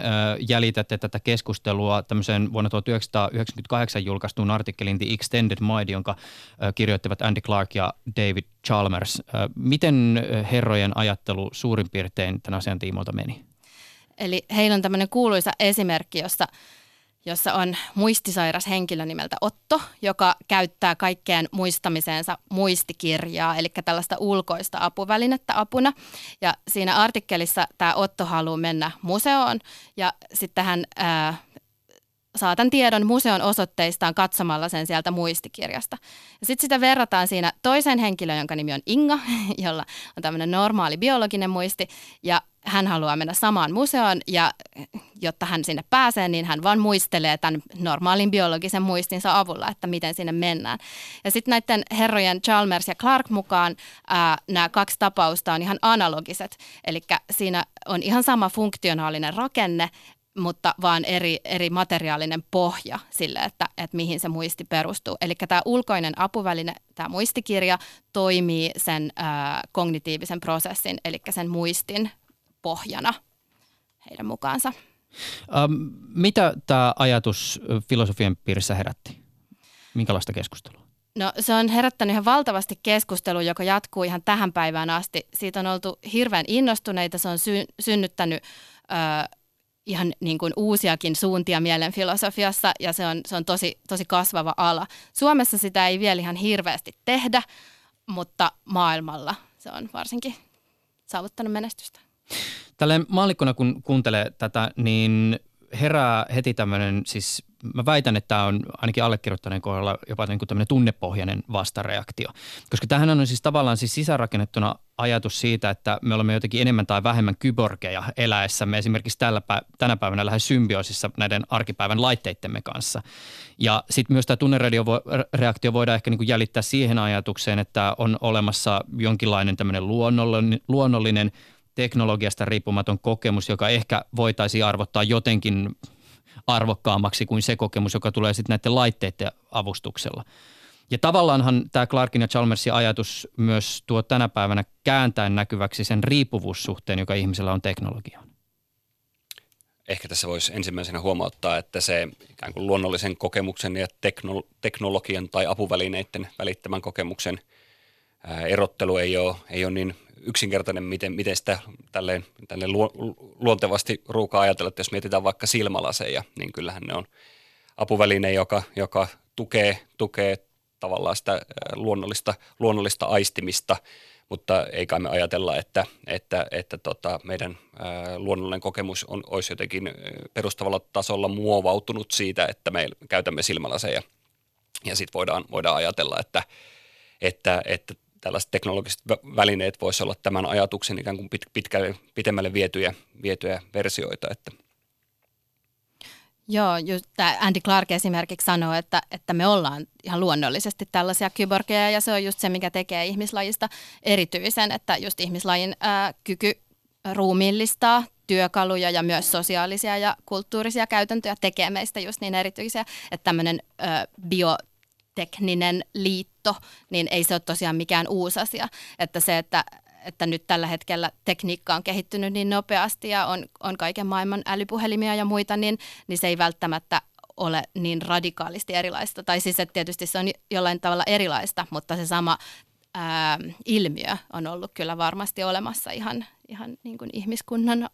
[SPEAKER 2] jäljitätte tätä keskustelua tämmöisen vuonna 1998 julkaistuun artikkelin The Extended Mind, jonka kirjoittivat Andy Clark ja David Chalmers. Miten herrojen ajattelu suurin piirtein tämän asian tiimoilta meni?
[SPEAKER 4] Eli heillä on tämmöinen kuuluisa esimerkki, jossa jossa on muistisairas henkilö nimeltä Otto, joka käyttää kaikkeen muistamiseensa muistikirjaa, eli tällaista ulkoista apuvälinettä apuna. Ja siinä artikkelissa tämä Otto haluaa mennä museoon ja sitten hän ää, saatan tiedon museon osoitteistaan katsomalla sen sieltä muistikirjasta. Ja sitten sitä verrataan siinä toisen henkilön, jonka nimi on Inga, jolla on tämmöinen normaali biologinen muisti, ja hän haluaa mennä samaan museoon ja jotta hän sinne pääsee, niin hän vaan muistelee tämän normaalin biologisen muistinsa avulla, että miten sinne mennään. Ja sitten näiden herrojen Chalmers ja Clark mukaan nämä kaksi tapausta on ihan analogiset. Eli siinä on ihan sama funktionaalinen rakenne, mutta vaan eri, eri materiaalinen pohja sille, että, että mihin se muisti perustuu. Eli tämä ulkoinen apuväline, tämä muistikirja, toimii sen ää, kognitiivisen prosessin, eli sen muistin pohjana heidän mukaansa.
[SPEAKER 2] Ähm, mitä tämä ajatus filosofian piirissä herätti? Minkälaista keskustelua?
[SPEAKER 4] No se on herättänyt ihan valtavasti keskustelua, joka jatkuu ihan tähän päivään asti. Siitä on oltu hirveän innostuneita, se on sy- synnyttänyt ö, ihan niin kuin uusiakin suuntia mielen filosofiassa ja se on, se on tosi, tosi kasvava ala. Suomessa sitä ei vielä ihan hirveästi tehdä, mutta maailmalla se on varsinkin saavuttanut menestystä.
[SPEAKER 2] Tälleen maallikkona kun kuuntelee tätä, niin herää heti tämmöinen, siis mä väitän, että tämä on ainakin allekirjoittaneen kohdalla jopa niin kuin tämmöinen tunnepohjainen vastareaktio. Koska tähän on siis tavallaan siis sisäänrakennettuna ajatus siitä, että me olemme jotenkin enemmän tai vähemmän kyborgeja eläessämme esimerkiksi tällä pä- tänä päivänä lähes symbioosissa näiden arkipäivän laitteittemme kanssa. Ja sitten myös tämä tunnereaktio voidaan ehkä niin kuin jäljittää siihen ajatukseen, että on olemassa jonkinlainen tämmöinen luonnollinen, luonnollinen teknologiasta riippumaton kokemus, joka ehkä voitaisiin arvottaa jotenkin arvokkaammaksi kuin se kokemus, joka tulee sitten näiden laitteiden avustuksella. Ja tavallaanhan tämä Clarkin ja Chalmersin ajatus myös tuo tänä päivänä kääntäen näkyväksi sen riippuvuussuhteen, joka ihmisellä on teknologiaan.
[SPEAKER 5] Ehkä tässä voisi ensimmäisenä huomauttaa, että se ikään kuin luonnollisen kokemuksen ja teknolo- teknologian tai apuvälineiden välittämän kokemuksen erottelu ei ole, ei ole niin yksinkertainen, miten, miten sitä tälleen, tälleen luontevasti ruukaa ajatella, että jos mietitään vaikka silmälaseja, niin kyllähän ne on apuväline, joka, joka tukee, tukee tavallaan sitä luonnollista, luonnollista aistimista, mutta ei kai me ajatella, että, että, että tota, meidän luonnollinen kokemus on, olisi jotenkin perustavalla tasolla muovautunut siitä, että me käytämme silmälaseja. Ja sitten voidaan, voidaan ajatella, että, että, että tällaiset teknologiset välineet voisi olla tämän ajatuksen ikään kuin pitkälle, pitemmälle vietyjä, vietyjä versioita. Että.
[SPEAKER 4] Joo, just tämä Andy Clark esimerkiksi sanoo, että, että me ollaan ihan luonnollisesti tällaisia kyborgeja ja se on just se, mikä tekee ihmislajista erityisen, että just ihmislajin ää, kyky ruumiillistaa työkaluja ja myös sosiaalisia ja kulttuurisia käytäntöjä tekee meistä just niin erityisiä, että tämmöinen bio tekninen liitto, niin ei se ole tosiaan mikään uusi asia. Että se, että, että nyt tällä hetkellä tekniikka on kehittynyt niin nopeasti ja on, on kaiken maailman älypuhelimia ja muita, niin, niin se ei välttämättä ole niin radikaalisti erilaista. Tai siis, että tietysti se on jollain tavalla erilaista, mutta se sama ää, ilmiö on ollut kyllä varmasti olemassa ihan, ihan niin kuin ihmiskunnan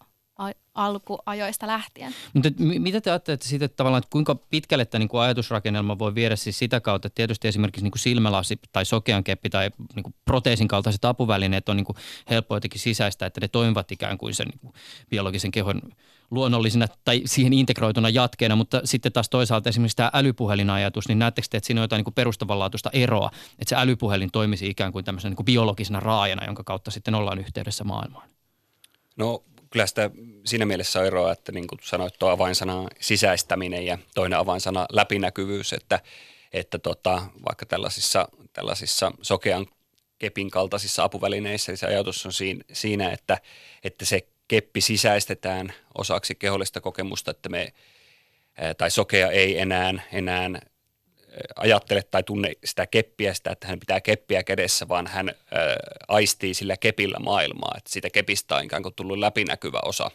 [SPEAKER 4] alkuajoista lähtien.
[SPEAKER 2] Mutta mitä te ajattelette siitä, että tavallaan, että kuinka pitkälle tämä niin kuin ajatusrakennelma voi viedä siis sitä kautta, että tietysti esimerkiksi niin kuin silmälasi tai sokean keppi tai niin kuin proteesin kaltaiset apuvälineet on niin kuin helppo jotenkin sisäistä, että ne toimivat ikään kuin sen niin kuin biologisen kehon luonnollisena tai siihen integroituna jatkeena, mutta sitten taas toisaalta esimerkiksi tämä älypuhelinajatus, niin näettekö te, että siinä on jotain niin perustavanlaatuista eroa, että se älypuhelin toimisi ikään kuin tämmöisenä niin kuin biologisena raajana, jonka kautta sitten ollaan yhteydessä maailmaan?
[SPEAKER 5] No kyllä sitä siinä mielessä on eroa, että niin kuin sanoit, tuo avainsana sisäistäminen ja toinen avainsana läpinäkyvyys, että, että tota, vaikka tällaisissa, tällaisissa sokean kepin kaltaisissa apuvälineissä, niin se ajatus on siinä, että, että se keppi sisäistetään osaksi kehollista kokemusta, että me tai sokea ei enää, enää ajattele tai tunne sitä keppiä, sitä, että hän pitää keppiä kädessä, vaan hän ä, aistii sillä kepillä maailmaa. Että siitä kepistä on ikään kuin tullut läpinäkyvä osa,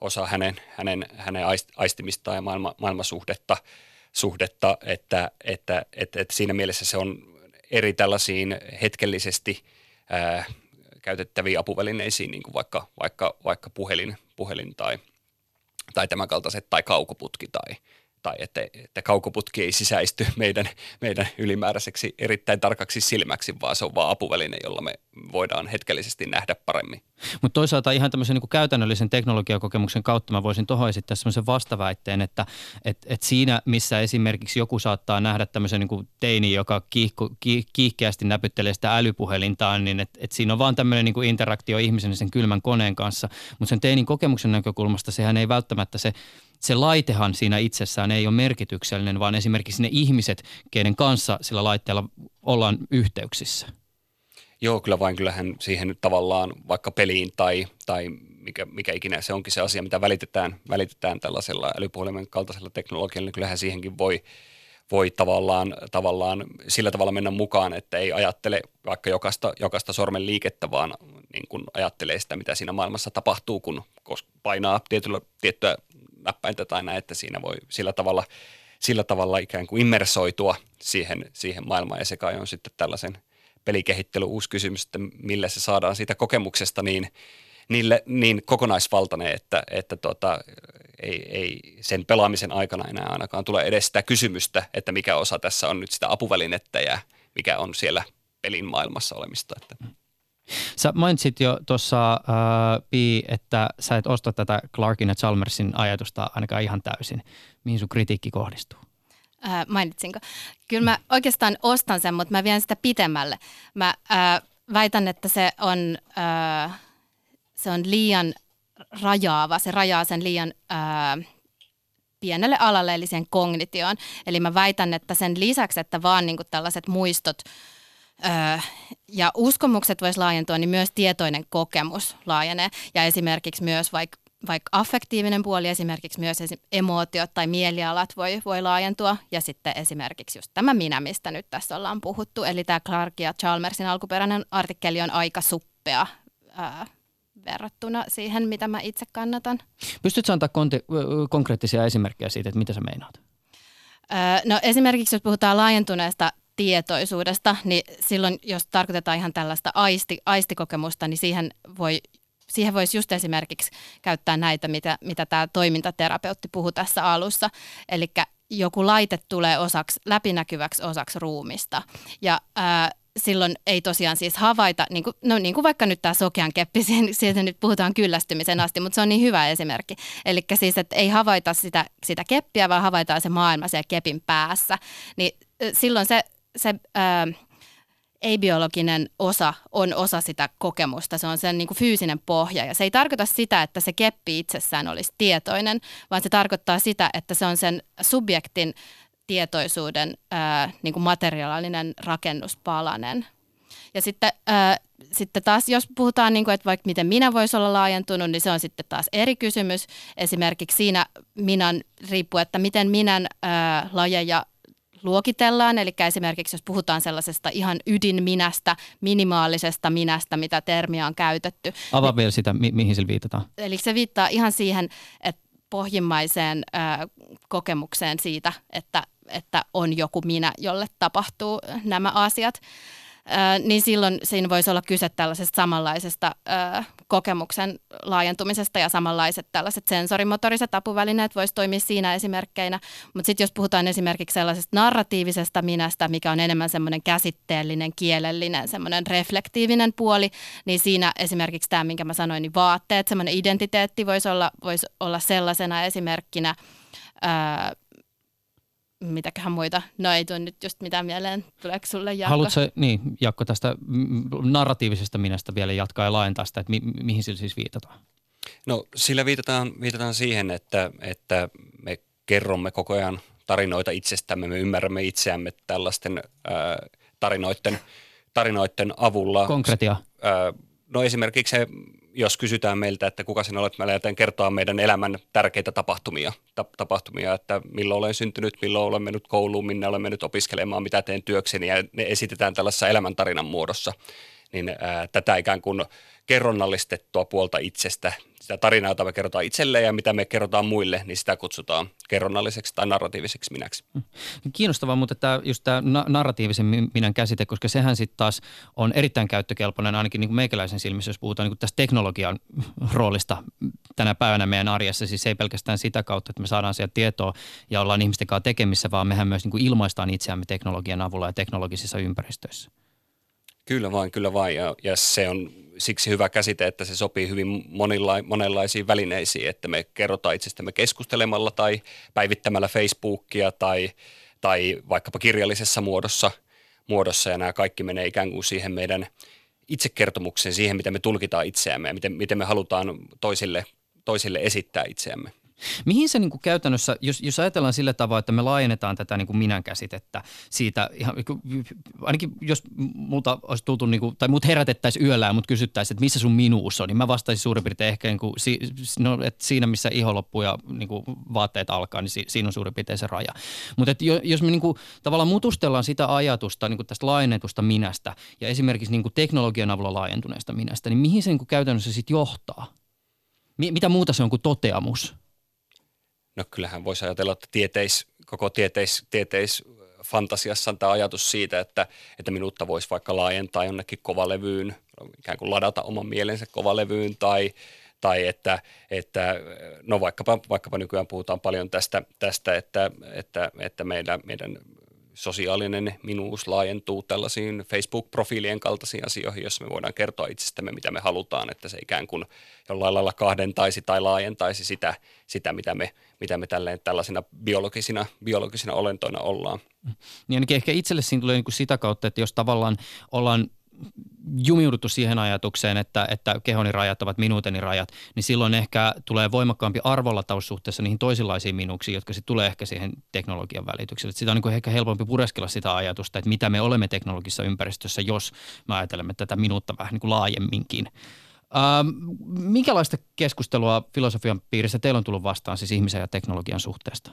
[SPEAKER 5] osa hänen, hänen, hänen aistimistaan ja maailma, maailmasuhdetta, suhdetta, että, että, että, että siinä mielessä se on eri tällaisiin hetkellisesti ää, käytettäviin apuvälineisiin, niin kuin vaikka, vaikka, vaikka puhelin, puhelin tai, tai tämän kaltaiset, tai kaukoputki tai, tai että, että kaukoputki ei sisäisty meidän, meidän ylimääräiseksi erittäin tarkaksi silmäksi, vaan se on vaan apuväline, jolla me voidaan hetkellisesti nähdä paremmin.
[SPEAKER 2] Mutta toisaalta ihan tämmöisen niin käytännöllisen teknologiakokemuksen kautta mä voisin tuohon esittää semmoisen vastaväitteen, että et, et siinä missä esimerkiksi joku saattaa nähdä tämmöisen niin teini, joka kiihku, kiih, kiihkeästi näpyttelee sitä älypuhelintaan, niin että et siinä on vaan tämmöinen niin interaktio ihmisen sen kylmän koneen kanssa, mutta sen teinin kokemuksen näkökulmasta sehän ei välttämättä se se laitehan siinä itsessään ei ole merkityksellinen, vaan esimerkiksi ne ihmiset, keiden kanssa sillä laitteella ollaan yhteyksissä.
[SPEAKER 5] Joo, kyllä vain kyllähän siihen nyt tavallaan vaikka peliin tai, tai mikä, mikä ikinä se onkin se asia, mitä välitetään, välitetään tällaisella älypuhelimen kaltaisella teknologialla, niin kyllähän siihenkin voi, voi tavallaan, tavallaan sillä tavalla mennä mukaan, että ei ajattele vaikka jokaista, jokaista sormen liikettä, vaan niin kuin ajattelee sitä, mitä siinä maailmassa tapahtuu, kun painaa tietyllä, tiettyä näppäintä tai näin, että siinä voi sillä tavalla, sillä tavalla ikään kuin immersoitua siihen, siihen maailmaan ja se kai on sitten tällaisen pelikehittely uusi kysymys, että millä se saadaan siitä kokemuksesta niin, niille, niin kokonaisvaltainen, että, että tota, ei, ei sen pelaamisen aikana enää ainakaan tule edes sitä kysymystä, että mikä osa tässä on nyt sitä apuvälinettä ja mikä on siellä pelin maailmassa olemista. Että.
[SPEAKER 2] Sä mainitsit jo tuossa, äh, Pi, että sä et osta tätä Clarkin ja Chalmersin ajatusta ainakaan ihan täysin. Mihin sun kritiikki kohdistuu?
[SPEAKER 4] Äh, mainitsinko? Kyllä mä oikeastaan ostan sen, mutta mä vien sitä pitemmälle. Mä äh, väitän, että se on, äh, se on liian rajaava. Se rajaa sen liian äh, pienelle alalle, eli sen kognitioon. Eli mä väitän, että sen lisäksi, että vaan niin tällaiset muistot – Öö, ja uskomukset voisi laajentua, niin myös tietoinen kokemus laajenee. Ja esimerkiksi myös vaikka vaikka affektiivinen puoli, esimerkiksi myös emootiot tai mielialat voi, voi laajentua. Ja sitten esimerkiksi just tämä minä, mistä nyt tässä ollaan puhuttu. Eli tämä Clark ja Chalmersin alkuperäinen artikkeli on aika suppea ää, verrattuna siihen, mitä mä itse kannatan.
[SPEAKER 2] Pystytkö antaa konti- konkreettisia esimerkkejä siitä, että mitä sä meinaat?
[SPEAKER 4] Öö, no esimerkiksi jos puhutaan laajentuneesta tietoisuudesta, niin silloin jos tarkoitetaan ihan tällaista aisti, aistikokemusta, niin siihen voi siihen voisi just esimerkiksi käyttää näitä, mitä, mitä tämä toimintaterapeutti puhui tässä alussa. Eli joku laite tulee osaksi, läpinäkyväksi osaksi ruumista. Ja ää, silloin ei tosiaan siis havaita, niin kuin, no niin kuin vaikka nyt tämä sokean keppi, siitä nyt puhutaan kyllästymisen asti, mutta se on niin hyvä esimerkki. Eli siis, että ei havaita sitä, sitä keppiä, vaan havaitaan se maailma siellä kepin päässä. Niin silloin se, se ää, ei-biologinen osa on osa sitä kokemusta, se on sen niin kuin fyysinen pohja. Ja se ei tarkoita sitä, että se keppi itsessään olisi tietoinen, vaan se tarkoittaa sitä, että se on sen subjektin tietoisuuden ää, niin kuin materiaalinen rakennuspalanen. Ja sitten, ää, sitten taas, jos puhutaan, niin kuin, että vaikka miten minä voisi olla laajentunut, niin se on sitten taas eri kysymys. Esimerkiksi siinä minän riippuu, että miten minän ää, lajeja luokitellaan. Eli esimerkiksi jos puhutaan sellaisesta ihan ydinminästä, minimaalisesta minästä, mitä termiä on käytetty.
[SPEAKER 2] Avaa vielä sitä, mi- mihin sillä viitataan.
[SPEAKER 4] Eli se viittaa ihan siihen, että pohjimmaiseen ö, kokemukseen siitä, että, että on joku minä, jolle tapahtuu nämä asiat niin silloin siinä voisi olla kyse tällaisesta samanlaisesta kokemuksen laajentumisesta ja samanlaiset tällaiset sensorimotoriset apuvälineet voisi toimia siinä esimerkkeinä. Mutta sitten jos puhutaan esimerkiksi sellaisesta narratiivisesta minästä, mikä on enemmän semmoinen käsitteellinen, kielellinen, semmoinen reflektiivinen puoli, niin siinä esimerkiksi tämä, minkä mä sanoin, niin vaatteet, semmoinen identiteetti voisi olla, voisi olla sellaisena esimerkkinä. Mitäköhän muita, no ei tule nyt just mitään mieleen, tuleeko sulle Jaakko?
[SPEAKER 2] Haluatko niin Jaakko tästä narratiivisesta minästä vielä jatkaa ja laajentaa sitä, että mi- mihin sillä siis viitataan?
[SPEAKER 5] No sillä viitataan, viitataan siihen, että, että me kerromme koko ajan tarinoita itsestämme, me ymmärrämme itseämme tällaisten ää, tarinoiden, tarinoiden avulla.
[SPEAKER 2] Konkretia.
[SPEAKER 5] Ää, no esimerkiksi se jos kysytään meiltä, että kuka sinä olet, mä lähdetään kertoa meidän elämän tärkeitä tapahtumia, tapahtumia, että milloin olen syntynyt, milloin olen mennyt kouluun, minne olen mennyt opiskelemaan, mitä teen työkseni ja ne esitetään tällaisessa elämäntarinan muodossa. Niin ää, tätä ikään kuin kerronnallistettua puolta itsestä, sitä tarinaa, jota me kerrotaan itselleen ja mitä me kerrotaan muille, niin sitä kutsutaan kerronnalliseksi tai narratiiviseksi minäksi.
[SPEAKER 2] Mm. Kiinnostavaa, mutta tämä, just tämä narratiivisen minän käsite, koska sehän sitten taas on erittäin käyttökelpoinen ainakin niin kuin meikäläisen silmissä, jos puhutaan niin kuin tästä teknologian roolista tänä päivänä meidän arjessa. Siis ei pelkästään sitä kautta, että me saadaan sieltä tietoa ja ollaan ihmisten kanssa tekemissä, vaan mehän myös niin kuin ilmaistaan itseämme teknologian avulla ja teknologisissa ympäristöissä.
[SPEAKER 5] Kyllä vain, kyllä vain. Ja, ja se on siksi hyvä käsite, että se sopii hyvin monilla, monenlaisiin välineisiin, että me kerrotaan itsestämme keskustelemalla tai päivittämällä Facebookia tai, tai vaikkapa kirjallisessa muodossa, muodossa ja nämä kaikki menee ikään kuin siihen meidän itsekertomukseen, siihen miten me tulkitaan itseämme ja miten, miten me halutaan toisille, toisille esittää itseämme.
[SPEAKER 2] Mihin se niin kuin käytännössä, jos, jos ajatellaan sillä tavalla, että me laajennetaan tätä niin kuin minän käsitettä siitä, ihan, ainakin jos multa olisi tultu, niin kuin, tai mut herätettäisiin yöllä ja mut kysyttäisiin, että missä sun minuus on, niin mä vastaisin suurin piirtein ehkä niin kuin, no, että siinä, missä iho loppuu ja niin kuin vaatteet alkaa, niin siinä on suurin piirtein se raja. Mutta jos me niin kuin, tavallaan mutustellaan sitä ajatusta niin kuin tästä laajennetusta minästä ja esimerkiksi niin kuin teknologian avulla laajentuneesta minästä, niin mihin se niin kuin käytännössä sitten johtaa? Mitä muuta se on kuin toteamus?
[SPEAKER 5] No kyllähän voisi ajatella, että tieteis, koko tieteis, tieteis fantasiassa on tämä ajatus siitä, että, että minuutta voisi vaikka laajentaa jonnekin kovalevyyn, ikään kuin ladata oman mielensä kovalevyyn tai, tai että, että no vaikkapa, vaikkapa nykyään puhutaan paljon tästä, tästä että, että, että meidän, meidän sosiaalinen minuus laajentuu tällaisiin Facebook-profiilien kaltaisiin asioihin, joissa me voidaan kertoa itsestämme, mitä me halutaan, että se ikään kuin jollain lailla kahdentaisi tai laajentaisi sitä, sitä mitä me, mitä me tälleen, tällaisina biologisina, biologisina olentoina ollaan.
[SPEAKER 2] Niin ainakin ehkä itselle siinä tulee niin kuin sitä kautta, että jos tavallaan ollaan jumiuduttu siihen ajatukseen, että, että kehoni rajat ovat minuuteni rajat, niin silloin ehkä tulee voimakkaampi arvolataus suhteessa niihin toisenlaisiin minuuksiin, jotka sitten tulee ehkä siihen teknologian välitykselle. Sitä on niin ehkä helpompi pureskella sitä ajatusta, että mitä me olemme teknologisessa ympäristössä, jos me ajattelemme tätä minuutta vähän niin kuin laajemminkin. Ähm, minkälaista keskustelua filosofian piirissä teillä on tullut vastaan siis ihmisen ja teknologian suhteesta?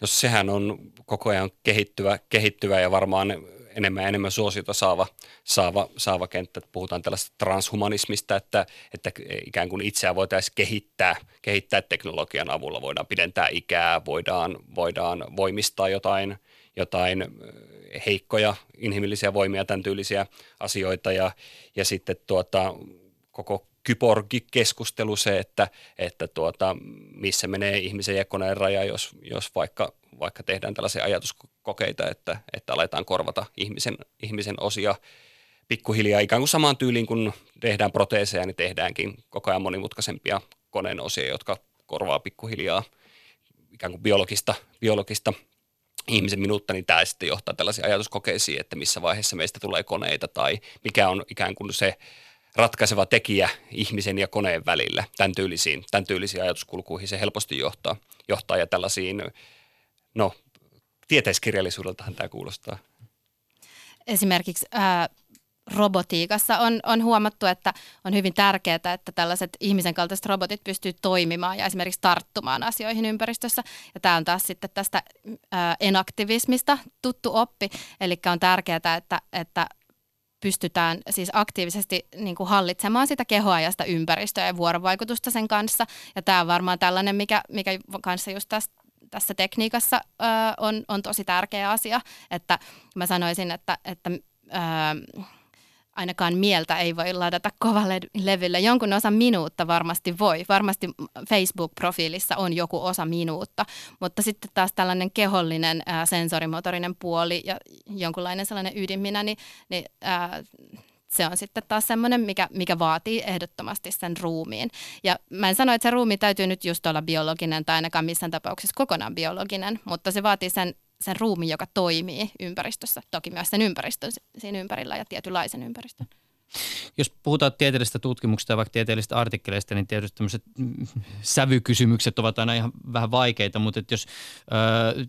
[SPEAKER 5] No sehän on koko ajan kehittyvä, kehittyvä ja varmaan enemmän ja enemmän suosiota saava, saava, saava kenttä. Puhutaan tällaista transhumanismista, että, että ikään kuin itseä voitaisiin kehittää, kehittää teknologian avulla. Voidaan pidentää ikää, voidaan, voidaan voimistaa jotain, jotain heikkoja inhimillisiä voimia, tämän tyylisiä asioita ja, ja sitten tuota, koko kyborgi-keskustelu se, että, että tuota, missä menee ihmisen ja koneen raja, jos, jos vaikka, vaikka tehdään tällaisia ajatuskokeita, että, että aletaan korvata ihmisen, ihmisen osia pikkuhiljaa. Ikään kuin samaan tyyliin, kun tehdään proteeseja, niin tehdäänkin koko ajan monimutkaisempia koneen osia, jotka korvaa pikkuhiljaa ikään kuin biologista, biologista ihmisen minuutta, niin tämä sitten johtaa tällaisiin ajatuskokeisiin, että missä vaiheessa meistä tulee koneita tai mikä on ikään kuin se ratkaiseva tekijä ihmisen ja koneen välillä. Tämän tyylisiin, tämän tyylisiin ajatuskulkuihin se helposti johtaa, johtaa ja tällaisiin, no tieteiskirjallisuudeltahan tämä kuulostaa.
[SPEAKER 4] Esimerkiksi ää, robotiikassa on, on huomattu, että on hyvin tärkeää, että tällaiset ihmisen kaltaiset robotit pystyy toimimaan ja esimerkiksi tarttumaan asioihin ympäristössä. Ja tämä on taas sitten tästä ää, enaktivismista tuttu oppi, eli on tärkeää, että, että pystytään siis aktiivisesti niin kuin hallitsemaan sitä kehoajasta ympäristöä ja vuorovaikutusta sen kanssa. Ja tämä on varmaan tällainen, mikä, mikä kanssa just tässä tässä tekniikassa ö, on, on tosi tärkeä asia, että mä sanoisin, että, että ö, ainakaan mieltä ei voi ladata kovalle levylle. Jonkun osa minuutta varmasti voi. Varmasti Facebook-profiilissa on joku osa minuutta, mutta sitten taas tällainen kehollinen ää, sensorimotorinen puoli ja jonkunlainen sellainen ydinminä, niin, niin ää, se on sitten taas semmoinen, mikä, mikä vaatii ehdottomasti sen ruumiin. Ja mä en sano, että se ruumi täytyy nyt just olla biologinen tai ainakaan missään tapauksessa kokonaan biologinen, mutta se vaatii sen sen ruumiin, joka toimii ympäristössä. Toki myös sen ympäristön siinä ympärillä ja tietynlaisen ympäristön.
[SPEAKER 2] Jos puhutaan tieteellisestä tutkimuksesta ja vaikka tieteellisistä artikkeleista, niin tietysti tämmöiset mm, sävykysymykset ovat aina ihan vähän vaikeita, mutta että jos äh,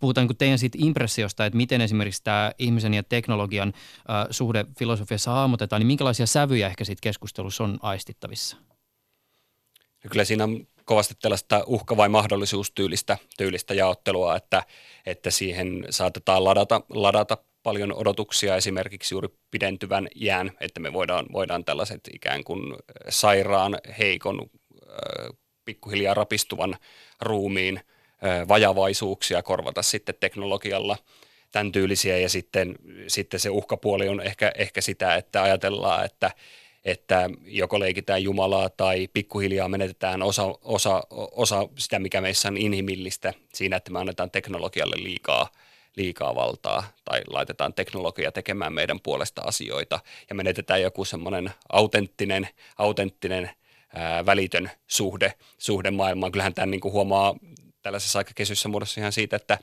[SPEAKER 2] puhutaan niin teidän siitä impressiosta, että miten esimerkiksi tämä ihmisen ja teknologian äh, suhde filosofiassa hahmotetaan, niin minkälaisia sävyjä ehkä siitä keskustelussa on aistittavissa?
[SPEAKER 5] No kyllä siinä on kovasti tällaista uhka- vai mahdollisuustyylistä tyylistä jaottelua, että, että siihen saatetaan ladata, ladata paljon odotuksia esimerkiksi juuri pidentyvän jään, että me voidaan, voidaan tällaiset ikään kuin sairaan, heikon, pikkuhiljaa rapistuvan ruumiin vajavaisuuksia korvata sitten teknologialla tämän tyylisiä. Ja sitten, sitten se uhkapuoli on ehkä, ehkä sitä, että ajatellaan, että että joko leikitään Jumalaa tai pikkuhiljaa menetetään osa, osa, osa sitä, mikä meissä on inhimillistä siinä, että me annetaan teknologialle liikaa, liikaa valtaa tai laitetaan teknologia tekemään meidän puolesta asioita ja menetetään joku semmoinen autenttinen, autenttinen ää, välitön suhde, suhde maailmaan. Kyllähän tämän niin kuin huomaa tällaisessa aika kesyssä muodossa ihan siitä, että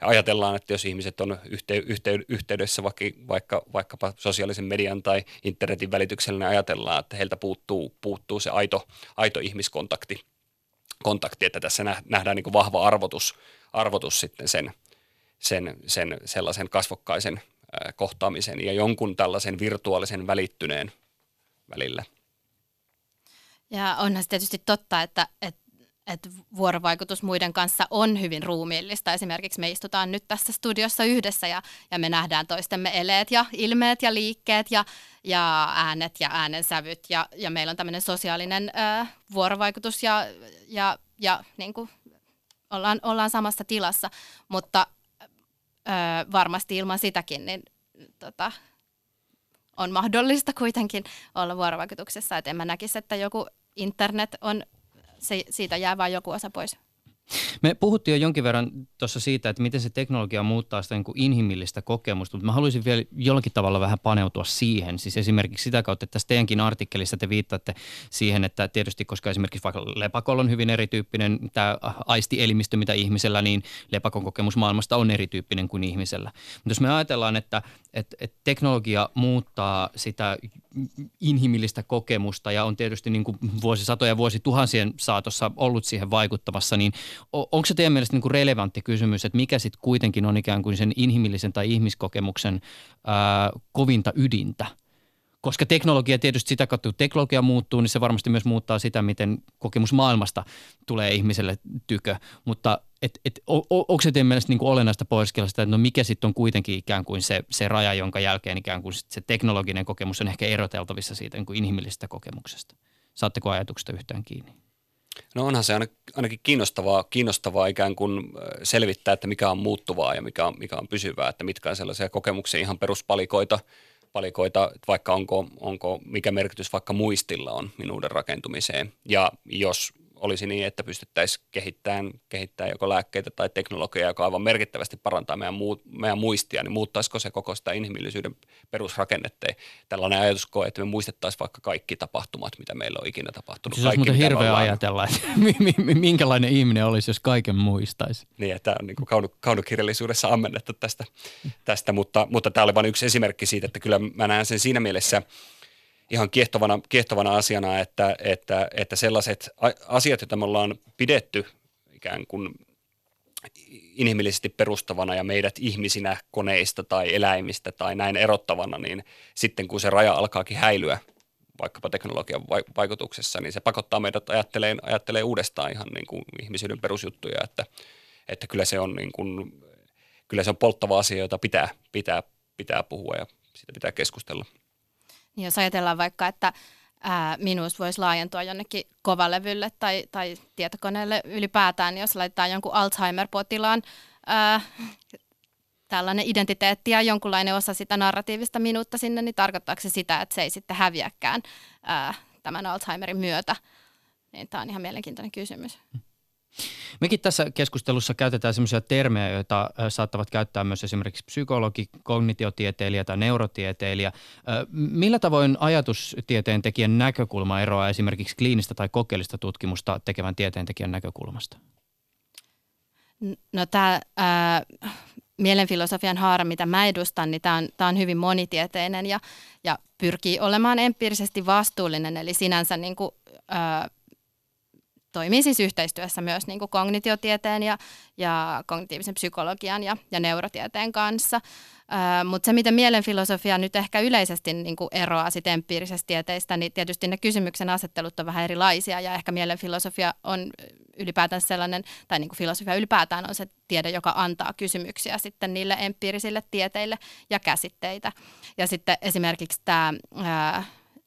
[SPEAKER 5] ajatellaan, että jos ihmiset on yhtey- yhtey- yhteydessä vaikka, vaikka, vaikkapa sosiaalisen median tai internetin välityksellä, niin ajatellaan, että heiltä puuttuu, puuttuu se aito, aito ihmiskontakti, kontakti, että tässä nähdään niin vahva arvotus, arvotus sitten sen, sen, sen sellaisen kasvokkaisen kohtaamisen ja jonkun tällaisen virtuaalisen välittyneen välillä.
[SPEAKER 4] Ja onhan se tietysti totta, että, että että vuorovaikutus muiden kanssa on hyvin ruumiillista. Esimerkiksi me istutaan nyt tässä studiossa yhdessä ja, ja me nähdään toistemme eleet ja ilmeet ja liikkeet ja, ja äänet ja äänensävyt. Ja, ja meillä on tämmöinen sosiaalinen ö, vuorovaikutus ja, ja, ja niin kuin ollaan, ollaan samassa tilassa, mutta ö, varmasti ilman sitäkin niin, tota, on mahdollista kuitenkin olla vuorovaikutuksessa, että en mä näkisi, että joku internet on se, siitä jää vain joku osa pois.
[SPEAKER 2] Me puhuttiin jo jonkin verran tuossa siitä, että miten se teknologia muuttaa sitä niin kuin inhimillistä kokemusta, mutta mä haluaisin vielä jollakin tavalla vähän paneutua siihen. Siis esimerkiksi sitä kautta, että tässä teidänkin artikkelissa te viittaatte siihen, että tietysti koska esimerkiksi vaikka lepakolla on hyvin erityyppinen tämä aistielimistö, mitä ihmisellä, niin lepakon kokemus maailmasta on erityyppinen kuin ihmisellä. Mutta jos me ajatellaan, että, että, että teknologia muuttaa sitä inhimillistä kokemusta ja on tietysti niin kuin vuosisatoja vuosituhansien saatossa ollut siihen vaikuttamassa, niin onko se teidän mielestä niin kuin relevantti kysymys, että mikä sitten kuitenkin on ikään kuin sen inhimillisen tai ihmiskokemuksen ää, kovinta ydintä? Koska teknologia tietysti sitä kautta, kun teknologia muuttuu, niin se varmasti myös muuttaa sitä, miten kokemus maailmasta tulee ihmiselle tykö. Mutta et, et, o, o, onko se teidän mielestä niin kuin olennaista pohdiskella sitä, että no mikä sitten on kuitenkin ikään kuin se, se raja, jonka jälkeen ikään kuin se teknologinen kokemus on ehkä eroteltavissa siitä niin kuin inhimillisestä kokemuksesta? Saatteko ajatuksesta yhtään kiinni?
[SPEAKER 5] No onhan se ainakin kiinnostavaa, kiinnostavaa ikään kuin selvittää, että mikä on muuttuvaa ja mikä on, mikä on pysyvää, että mitkä on sellaisia kokemuksia ihan peruspalikoita, palikoita, vaikka onko, onko, mikä merkitys vaikka muistilla on minuuden rakentumiseen. Ja jos olisi niin, että pystyttäisiin kehittämään, kehittämään joko lääkkeitä tai teknologiaa, joka aivan merkittävästi parantaa meidän, muu, meidän muistia, niin muuttaisiko se koko sitä inhimillisyyden perusrakennetta? Tällainen ajatus koe, että me muistettaisiin vaikka kaikki tapahtumat, mitä meillä on ikinä tapahtunut.
[SPEAKER 2] Siis olisi muuten hirveä ollaan... ajatella, että minkälainen ihminen olisi, jos kaiken muistaisi.
[SPEAKER 5] Niin, että on niin kaunu, kaunokirjallisuudessa ammennettu tästä, tästä mutta, mutta tämä oli vain yksi esimerkki siitä, että kyllä mä näen sen siinä mielessä – ihan kiehtovana, kiehtovana asiana, että, että, että sellaiset asiat, joita me ollaan pidetty ikään kuin inhimillisesti perustavana ja meidät ihmisinä koneista tai eläimistä tai näin erottavana, niin sitten kun se raja alkaakin häilyä vaikkapa teknologian vaikutuksessa, niin se pakottaa meidät ajattelee, ajattelee uudestaan ihan niin kuin ihmisyyden perusjuttuja, että, että kyllä se on niin kuin, kyllä se on polttava asia, jota pitää, pitää, pitää puhua ja siitä pitää keskustella.
[SPEAKER 4] Niin jos ajatellaan vaikka, että ää, minuus voisi laajentua jonnekin kovalevylle tai, tai tietokoneelle ylipäätään, niin jos laitetaan jonkun Alzheimer-potilaan ää, tällainen identiteetti ja jonkunlainen osa sitä narratiivista minuutta sinne, niin tarkoittaako se sitä, että se ei sitten häviäkään ää, tämän Alzheimerin myötä? Niin tämä on ihan mielenkiintoinen kysymys.
[SPEAKER 2] Mekin tässä keskustelussa käytetään sellaisia termejä, joita saattavat käyttää myös esimerkiksi psykologi, kognitiotieteilijä tai neurotieteilijä. Millä tavoin ajatustieteen tekijän näkökulma eroaa esimerkiksi kliinistä tai kokeellista tutkimusta tekevän tieteentekijän näkökulmasta?
[SPEAKER 4] No tämä äh, mielenfilosofian haara, mitä mä edustan, niin tämä on, on hyvin monitieteinen ja, ja pyrkii olemaan empiirisesti vastuullinen, eli sinänsä niin kuin, äh, toimii siis yhteistyössä myös niin kuin kognitiotieteen ja, ja kognitiivisen psykologian ja, ja neurotieteen kanssa. Mutta se, miten mielenfilosofia nyt ehkä yleisesti niin kuin eroaa sit empiirisestä tieteistä, niin tietysti ne kysymyksen asettelut on vähän erilaisia ja ehkä mielenfilosofia on ylipäätään sellainen, tai niin kuin filosofia ylipäätään on se tiede, joka antaa kysymyksiä sitten niille empiirisille tieteille ja käsitteitä. Ja sitten esimerkiksi tämä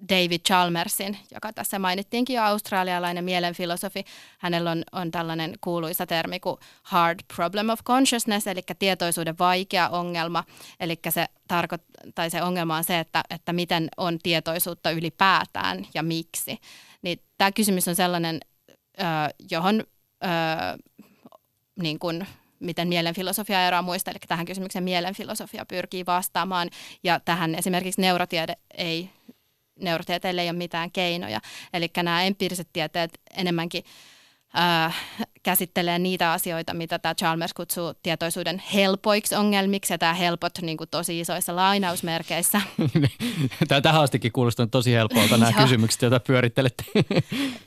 [SPEAKER 4] David Chalmersin, joka tässä mainittiinkin jo, australialainen mielenfilosofi. Hänellä on, on tällainen kuuluisa termi kuin hard problem of consciousness, eli tietoisuuden vaikea ongelma. Eli se, tarko- tai se ongelma on se, että, että miten on tietoisuutta ylipäätään ja miksi. Niin tämä kysymys on sellainen, johon niin kuin miten mielenfilosofia eroaa muista, eli tähän kysymykseen mielenfilosofia pyrkii vastaamaan, ja tähän esimerkiksi neurotiede ei neurotieteille ei ole mitään keinoja. Eli nämä empiiriset tieteet enemmänkin ää, käsittelee niitä asioita, mitä tämä Chalmers kutsuu tietoisuuden helpoiksi ongelmiksi, ja tämä helpot niin kuin tosi isoissa lainausmerkeissä.
[SPEAKER 2] Tämä tähän astikin kuulostaa tosi helpolta nämä kysymykset, joita pyörittelette.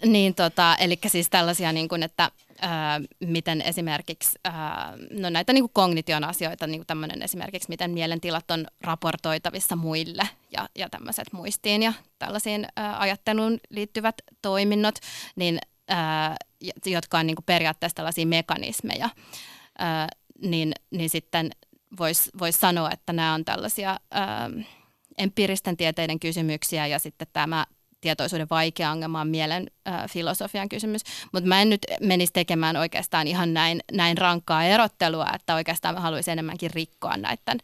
[SPEAKER 4] niin, tota, eli siis tällaisia, niin kuin, että miten esimerkiksi, no näitä niin kuin kognition asioita, niin kuin esimerkiksi, miten mielentilat on raportoitavissa muille ja, ja tämmöiset muistiin ja tällaisiin ajatteluun liittyvät toiminnot, niin jotka on niin kuin periaatteessa tällaisia mekanismeja, niin, niin sitten voisi vois sanoa, että nämä on tällaisia empiiristen tieteiden kysymyksiä ja sitten tämä tietoisuuden vaikea ongelma on mielen äh, filosofian kysymys, mutta mä en nyt menisi tekemään oikeastaan ihan näin, näin rankkaa erottelua, että oikeastaan mä haluaisin enemmänkin rikkoa näiden,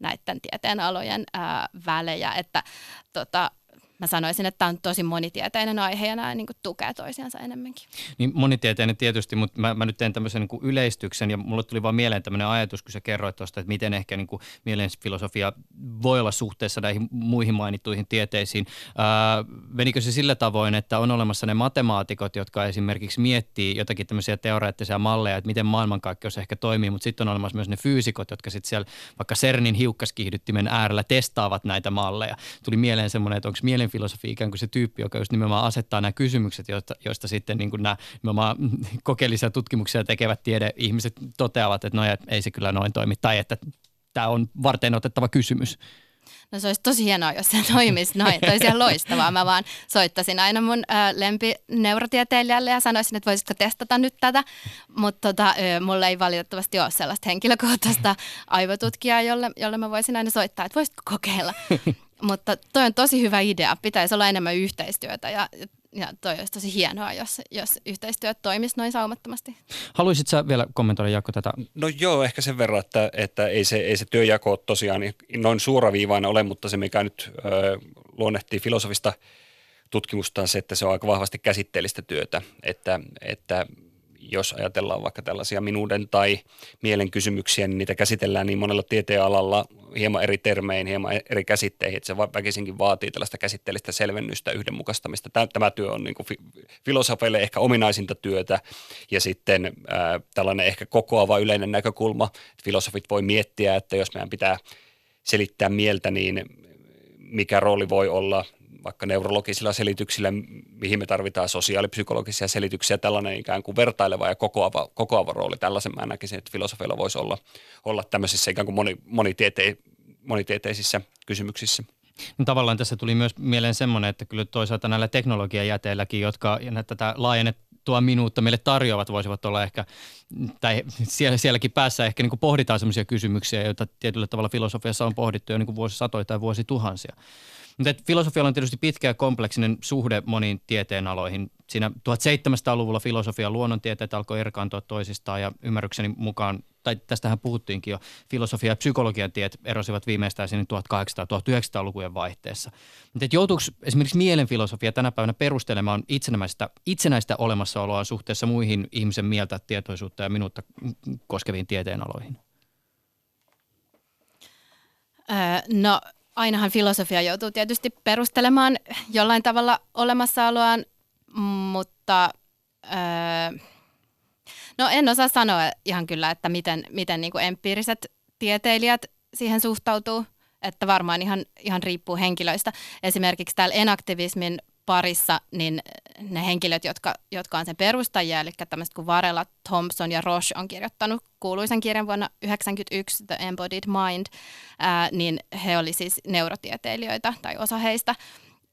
[SPEAKER 4] näiden tieteenalojen äh, välejä, että tota, mä sanoisin, että tämä on tosi monitieteinen aihe ja nämä niin kuin tukee toisiansa enemmänkin.
[SPEAKER 2] Niin monitieteinen tietysti, mutta mä, mä nyt teen tämmöisen niin yleistyksen ja mulle tuli vaan mieleen tämmöinen ajatus, kun sä kerroit tuosta, että miten ehkä niin kuin voi olla suhteessa näihin muihin mainittuihin tieteisiin. Ää, menikö se sillä tavoin, että on olemassa ne matemaatikot, jotka esimerkiksi miettii jotakin tämmöisiä teoreettisia malleja, että miten maailmankaikkeus ehkä toimii, mutta sitten on olemassa myös ne fyysikot, jotka sitten siellä vaikka CERNin hiukkaskiihdyttimen äärellä testaavat näitä malleja. Tuli mieleen semmoinen, että onko mielen filosofi ikään kuin se tyyppi, joka just nimenomaan asettaa nämä kysymykset, joista, joista sitten niin kuin nämä nimenomaan kokeellisia tutkimuksia tekevät tiedeihmiset toteavat, että no ei se kyllä noin toimi, tai että tämä on varten otettava kysymys.
[SPEAKER 4] No se olisi tosi hienoa, jos se toimisi noin. Toisi ihan loistavaa. Mä vaan soittasin aina mun äh, lempineurotieteilijälle ja sanoisin, että voisitko testata nyt tätä. Mutta tota, mulla ei valitettavasti ole sellaista henkilökohtaista aivotutkijaa, jolle, jolle mä voisin aina soittaa, että voisitko kokeilla. mutta toi on tosi hyvä idea. Pitäisi olla enemmän yhteistyötä ja, ja toi olisi tosi hienoa, jos, jos yhteistyö toimisi noin saumattomasti.
[SPEAKER 2] Haluaisitko sä vielä kommentoida Jaakko tätä?
[SPEAKER 5] No joo, ehkä sen verran, että, että ei, se, ei se työjako tosiaan noin suoraviivainen ole, mutta se mikä nyt ö, luonnehtii filosofista tutkimusta on se, että se on aika vahvasti käsitteellistä työtä, että, että jos ajatellaan vaikka tällaisia minuuden tai mielen kysymyksiä, niin niitä käsitellään niin monella tieteenalalla hieman eri termein, hieman eri käsitteihin, että se väkisinkin vaatii tällaista käsitteellistä selvennystä, yhdenmukaistamista. Tämä työ on niin kuin filosofeille ehkä ominaisinta työtä ja sitten ää, tällainen ehkä kokoava yleinen näkökulma. Filosofit voi miettiä, että jos meidän pitää selittää mieltä, niin mikä rooli voi olla vaikka neurologisilla selityksillä, mihin me tarvitaan sosiaalipsykologisia selityksiä, tällainen ikään kuin vertaileva ja kokoava, kokoava rooli. Tällaisen mä näkisin, että filosofilla voisi olla, olla tämmöisissä ikään kuin moni, monitiete, monitieteisissä kysymyksissä.
[SPEAKER 2] No, tavallaan tässä tuli myös mieleen semmoinen, että kyllä toisaalta näillä teknologiajäteilläkin, jotka tätä laajennettua minuutta meille tarjoavat, voisivat olla ehkä, tai siellä, sielläkin päässä ehkä niin kuin pohditaan sellaisia kysymyksiä, joita tietyllä tavalla filosofiassa on pohdittu jo niin kuin vuosisatoja tai vuosituhansia. Mutta filosofialla on tietysti pitkä ja kompleksinen suhde moniin tieteenaloihin. Siinä 1700-luvulla filosofian luonnontieteet alkoi erkaantua toisistaan ja ymmärrykseni mukaan, tai tästähän puhuttiinkin jo, filosofia ja psykologian tiet erosivat viimeistään sinne 1800-1900-lukujen vaihteessa. Mutta joutuuko esimerkiksi mielenfilosofia tänä päivänä perustelemaan itsenäistä, itsenäistä olemassaoloa suhteessa muihin ihmisen mieltä, tietoisuutta ja minuutta koskeviin tieteenaloihin?
[SPEAKER 4] Öö, no ainahan filosofia joutuu tietysti perustelemaan jollain tavalla olemassaoloaan, mutta öö, no en osaa sanoa ihan kyllä, että miten, miten niin kuin empiiriset tieteilijät siihen suhtautuu, että varmaan ihan, ihan riippuu henkilöistä. Esimerkiksi täällä enaktivismin parissa, niin ne henkilöt, jotka, jotka on sen perustajia, eli tämmöiset kuin Varela, Thompson ja Roche on kirjoittanut kuuluisen kirjan vuonna 1991, The Embodied Mind, ää, niin he oli siis neurotieteilijöitä tai osa heistä,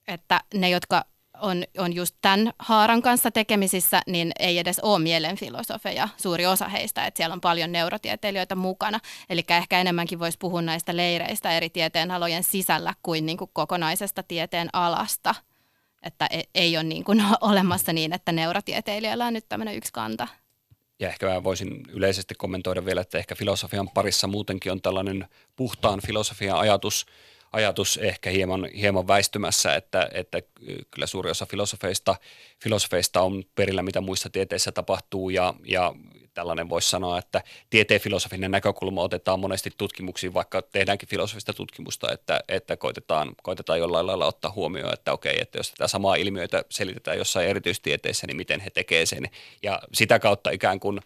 [SPEAKER 4] että ne, jotka on, on just tämän haaran kanssa tekemisissä, niin ei edes ole mielenfilosofeja, suuri osa heistä, että siellä on paljon neurotieteilijöitä mukana. Eli ehkä enemmänkin voisi puhua näistä leireistä eri tieteenalojen sisällä kuin, niin kuin kokonaisesta tieteen alasta että e- ei ole niin kuin olemassa niin, että neurotieteilijällä on nyt tämmöinen yksi kanta.
[SPEAKER 5] Ja ehkä mä voisin yleisesti kommentoida vielä, että ehkä filosofian parissa muutenkin on tällainen puhtaan filosofian ajatus, ajatus ehkä hieman, hieman väistymässä, että, että kyllä suuri osa filosofeista, filosofeista on perillä, mitä muissa tieteissä tapahtuu ja, ja tällainen voisi sanoa, että tieteen filosofinen näkökulma otetaan monesti tutkimuksiin, vaikka tehdäänkin filosofista tutkimusta, että, että koitetaan, koitetaan jollain lailla ottaa huomioon, että okei, että jos tätä samaa ilmiötä selitetään jossain erityistieteissä, niin miten he tekevät sen. Ja sitä kautta ikään kuin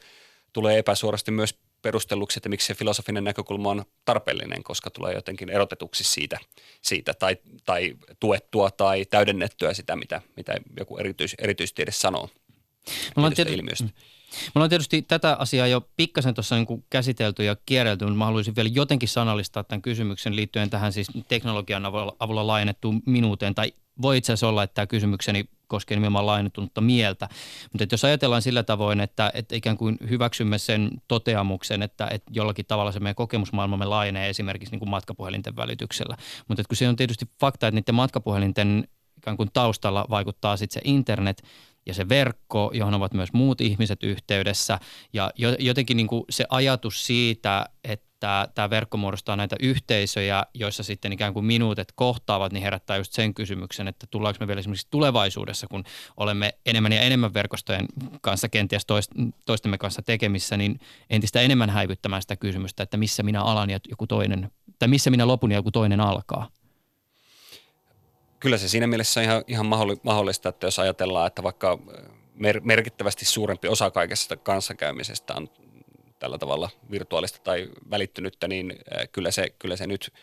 [SPEAKER 5] tulee epäsuorasti myös perustelluksi, että miksi se filosofinen näkökulma on tarpeellinen, koska tulee jotenkin erotetuksi siitä, siitä tai, tai tuettua tai täydennettyä sitä, mitä, mitä joku erityis, erityistiede sanoo.
[SPEAKER 2] No, tiety- ilmiöstä. Me ollaan tietysti tätä asiaa jo pikkasen tuossa niin käsitelty ja kierrelty, mutta mä haluaisin vielä jotenkin sanallistaa tämän kysymyksen liittyen tähän siis teknologian avulla, avulla laajennettuun minuuteen. Tai voi itse asiassa olla, että tämä kysymykseni koskee nimenomaan laajennettunutta mieltä. Mutta jos ajatellaan sillä tavoin, että, että ikään kuin hyväksymme sen toteamuksen, että, että jollakin tavalla se meidän kokemusmaailmamme laajenee esimerkiksi niin kuin matkapuhelinten välityksellä. Mutta kun se on tietysti fakta, että niiden matkapuhelinten ikään kuin taustalla vaikuttaa sitten se internet – ja se verkko, johon ovat myös muut ihmiset yhteydessä. Ja jotenkin niin kuin se ajatus siitä, että tämä verkko muodostaa näitä yhteisöjä, joissa sitten ikään kuin minuutet kohtaavat, niin herättää just sen kysymyksen, että tullaanko me vielä esimerkiksi tulevaisuudessa, kun olemme enemmän ja enemmän verkostojen kanssa kenties toistemme kanssa tekemissä, niin entistä enemmän häivyttämään sitä kysymystä, että missä minä alan ja joku toinen, tai missä minä lopun ja joku toinen alkaa
[SPEAKER 5] kyllä se siinä mielessä on ihan, ihan mahdollista, että jos ajatellaan, että vaikka mer- merkittävästi suurempi osa kaikesta kanssakäymisestä on tällä tavalla virtuaalista tai välittynyttä, niin kyllä se, kyllä se nyt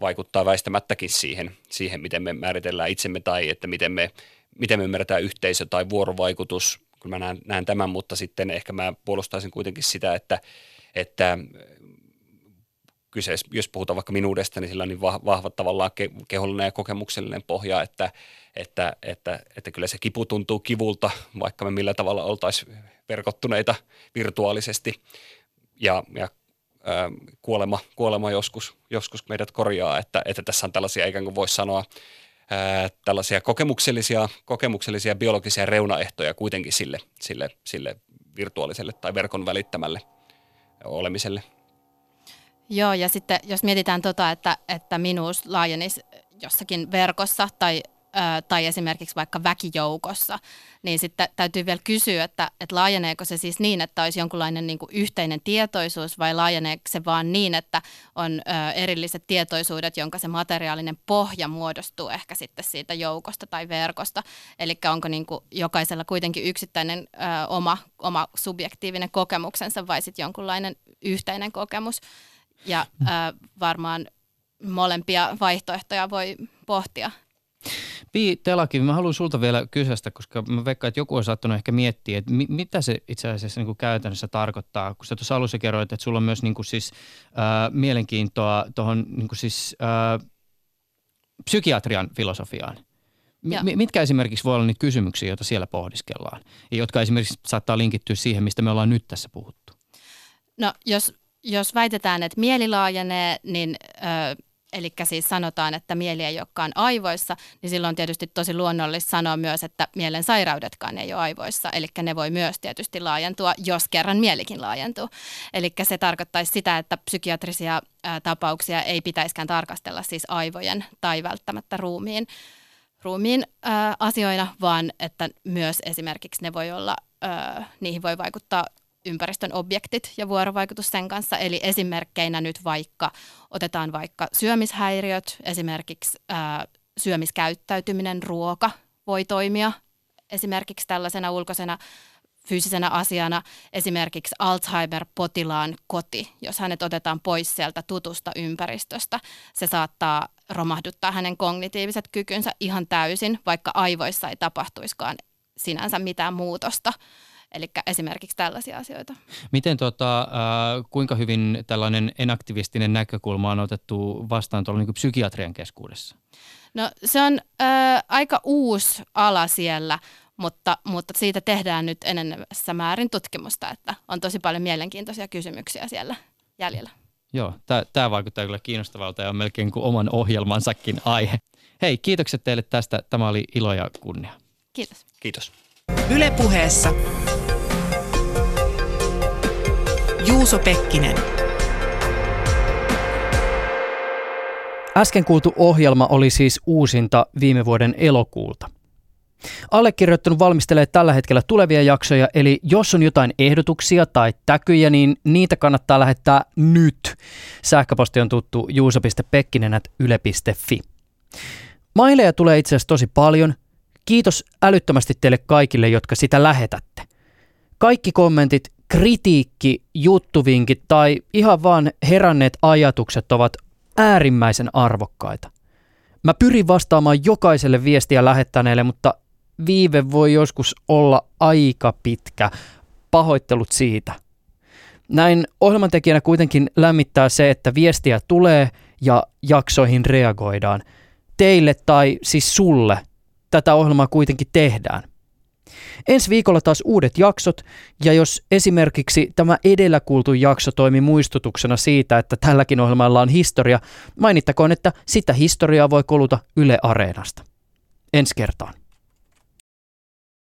[SPEAKER 5] vaikuttaa väistämättäkin siihen, siihen, miten me määritellään itsemme tai että miten me, miten me ymmärretään yhteisö tai vuorovaikutus. Kyllä mä näen, näen tämän, mutta sitten ehkä mä puolustaisin kuitenkin sitä, että, että kyseessä, jos puhutaan vaikka minuudesta, niin sillä on niin vahva tavallaan kehollinen ja kokemuksellinen pohja, että, että, että, että kyllä se kipu tuntuu kivulta, vaikka me millä tavalla oltaisiin verkottuneita virtuaalisesti. Ja, ja ää, kuolema, kuolema joskus, joskus meidät korjaa, että, että tässä on tällaisia ikään kuin voisi sanoa ää, tällaisia kokemuksellisia, kokemuksellisia biologisia reunaehtoja kuitenkin sille, sille, sille virtuaaliselle tai verkon välittämälle olemiselle.
[SPEAKER 4] Joo, ja sitten jos mietitään tota, että, että minuus laajenisi jossakin verkossa tai tai esimerkiksi vaikka väkijoukossa, niin sitten täytyy vielä kysyä, että, että laajeneeko se siis niin, että olisi jonkunlainen niin yhteinen tietoisuus vai laajeneeko se vaan niin, että on ö, erilliset tietoisuudet, jonka se materiaalinen pohja muodostuu ehkä sitten siitä joukosta tai verkosta. Eli onko niin kuin jokaisella kuitenkin yksittäinen ö, oma, oma subjektiivinen kokemuksensa vai sitten jonkunlainen yhteinen kokemus. Ja ö, varmaan molempia vaihtoehtoja voi pohtia.
[SPEAKER 2] Pi Telaki, mä haluan sulta vielä kysyä sitä, koska mä veikkaan, että joku on saattanut ehkä miettiä, että mi- mitä se itse asiassa niin kuin käytännössä tarkoittaa. Kun sä tuossa alussa kerroit, että sulla on myös niin kuin siis, äh, mielenkiintoa tuohon niin siis, äh, psykiatrian filosofiaan. M- mitkä esimerkiksi voi olla niitä kysymyksiä, joita siellä pohdiskellaan, ja jotka esimerkiksi saattaa linkittyä siihen, mistä me ollaan nyt tässä puhuttu?
[SPEAKER 4] No jos, jos väitetään, että mieli laajenee, niin... Ö, eli siis sanotaan, että mieli ei olekaan aivoissa, niin silloin tietysti tosi luonnollista sanoa myös, että mielen sairaudetkaan ei ole aivoissa. Eli ne voi myös tietysti laajentua, jos kerran mielikin laajentuu. Eli se tarkoittaisi sitä, että psykiatrisia tapauksia ei pitäiskään tarkastella siis aivojen tai välttämättä ruumiin, ruumiin asioina, vaan että myös esimerkiksi ne voi olla, niihin voi vaikuttaa ympäristön objektit ja vuorovaikutus sen kanssa. Eli esimerkkeinä nyt vaikka, otetaan vaikka syömishäiriöt, esimerkiksi ää, syömiskäyttäytyminen, ruoka voi toimia esimerkiksi tällaisena ulkoisena fyysisenä asiana esimerkiksi Alzheimer-potilaan koti, jos hänet otetaan pois sieltä tutusta ympäristöstä. Se saattaa romahduttaa hänen kognitiiviset kykynsä ihan täysin, vaikka aivoissa ei tapahtuiskaan sinänsä mitään muutosta. Eli esimerkiksi tällaisia asioita.
[SPEAKER 2] Miten tota, äh, kuinka hyvin tällainen enaktivistinen näkökulma on otettu vastaan tuolla niin psykiatrian keskuudessa?
[SPEAKER 4] No se on äh, aika uusi ala siellä, mutta, mutta siitä tehdään nyt enenevässä määrin tutkimusta, että on tosi paljon mielenkiintoisia kysymyksiä siellä jäljellä.
[SPEAKER 2] Joo, tämä vaikuttaa kyllä kiinnostavalta ja on melkein kuin oman ohjelmansakin aihe. Hei, kiitokset teille tästä. Tämä oli ilo ja kunnia.
[SPEAKER 4] Kiitos.
[SPEAKER 5] Kiitos.
[SPEAKER 1] Ylepuheessa Juuso Pekkinen.
[SPEAKER 2] Äsken kuultu ohjelma oli siis uusinta viime vuoden elokuulta. Allekirjoittanut valmistelee tällä hetkellä tulevia jaksoja, eli jos on jotain ehdotuksia tai täkyjä, niin niitä kannattaa lähettää nyt. Sähköposti on tuttu juuso.pekkinen.yle.fi. Maileja tulee itse asiassa tosi paljon. Kiitos älyttömästi teille kaikille, jotka sitä lähetätte. Kaikki kommentit kritiikki, juttuvinkit tai ihan vaan heränneet ajatukset ovat äärimmäisen arvokkaita. Mä pyrin vastaamaan jokaiselle viestiä lähettäneelle, mutta viive voi joskus olla aika pitkä. Pahoittelut siitä. Näin ohjelmantekijänä kuitenkin lämmittää se, että viestiä tulee ja jaksoihin reagoidaan. Teille tai siis sulle tätä ohjelmaa kuitenkin tehdään. Ensi viikolla taas uudet jaksot, ja jos esimerkiksi tämä edellä kuultu jakso toimi muistutuksena siitä, että tälläkin ohjelmalla on historia, mainittakoon, että sitä historiaa voi koluta Yle Areenasta. Ensi kertaan.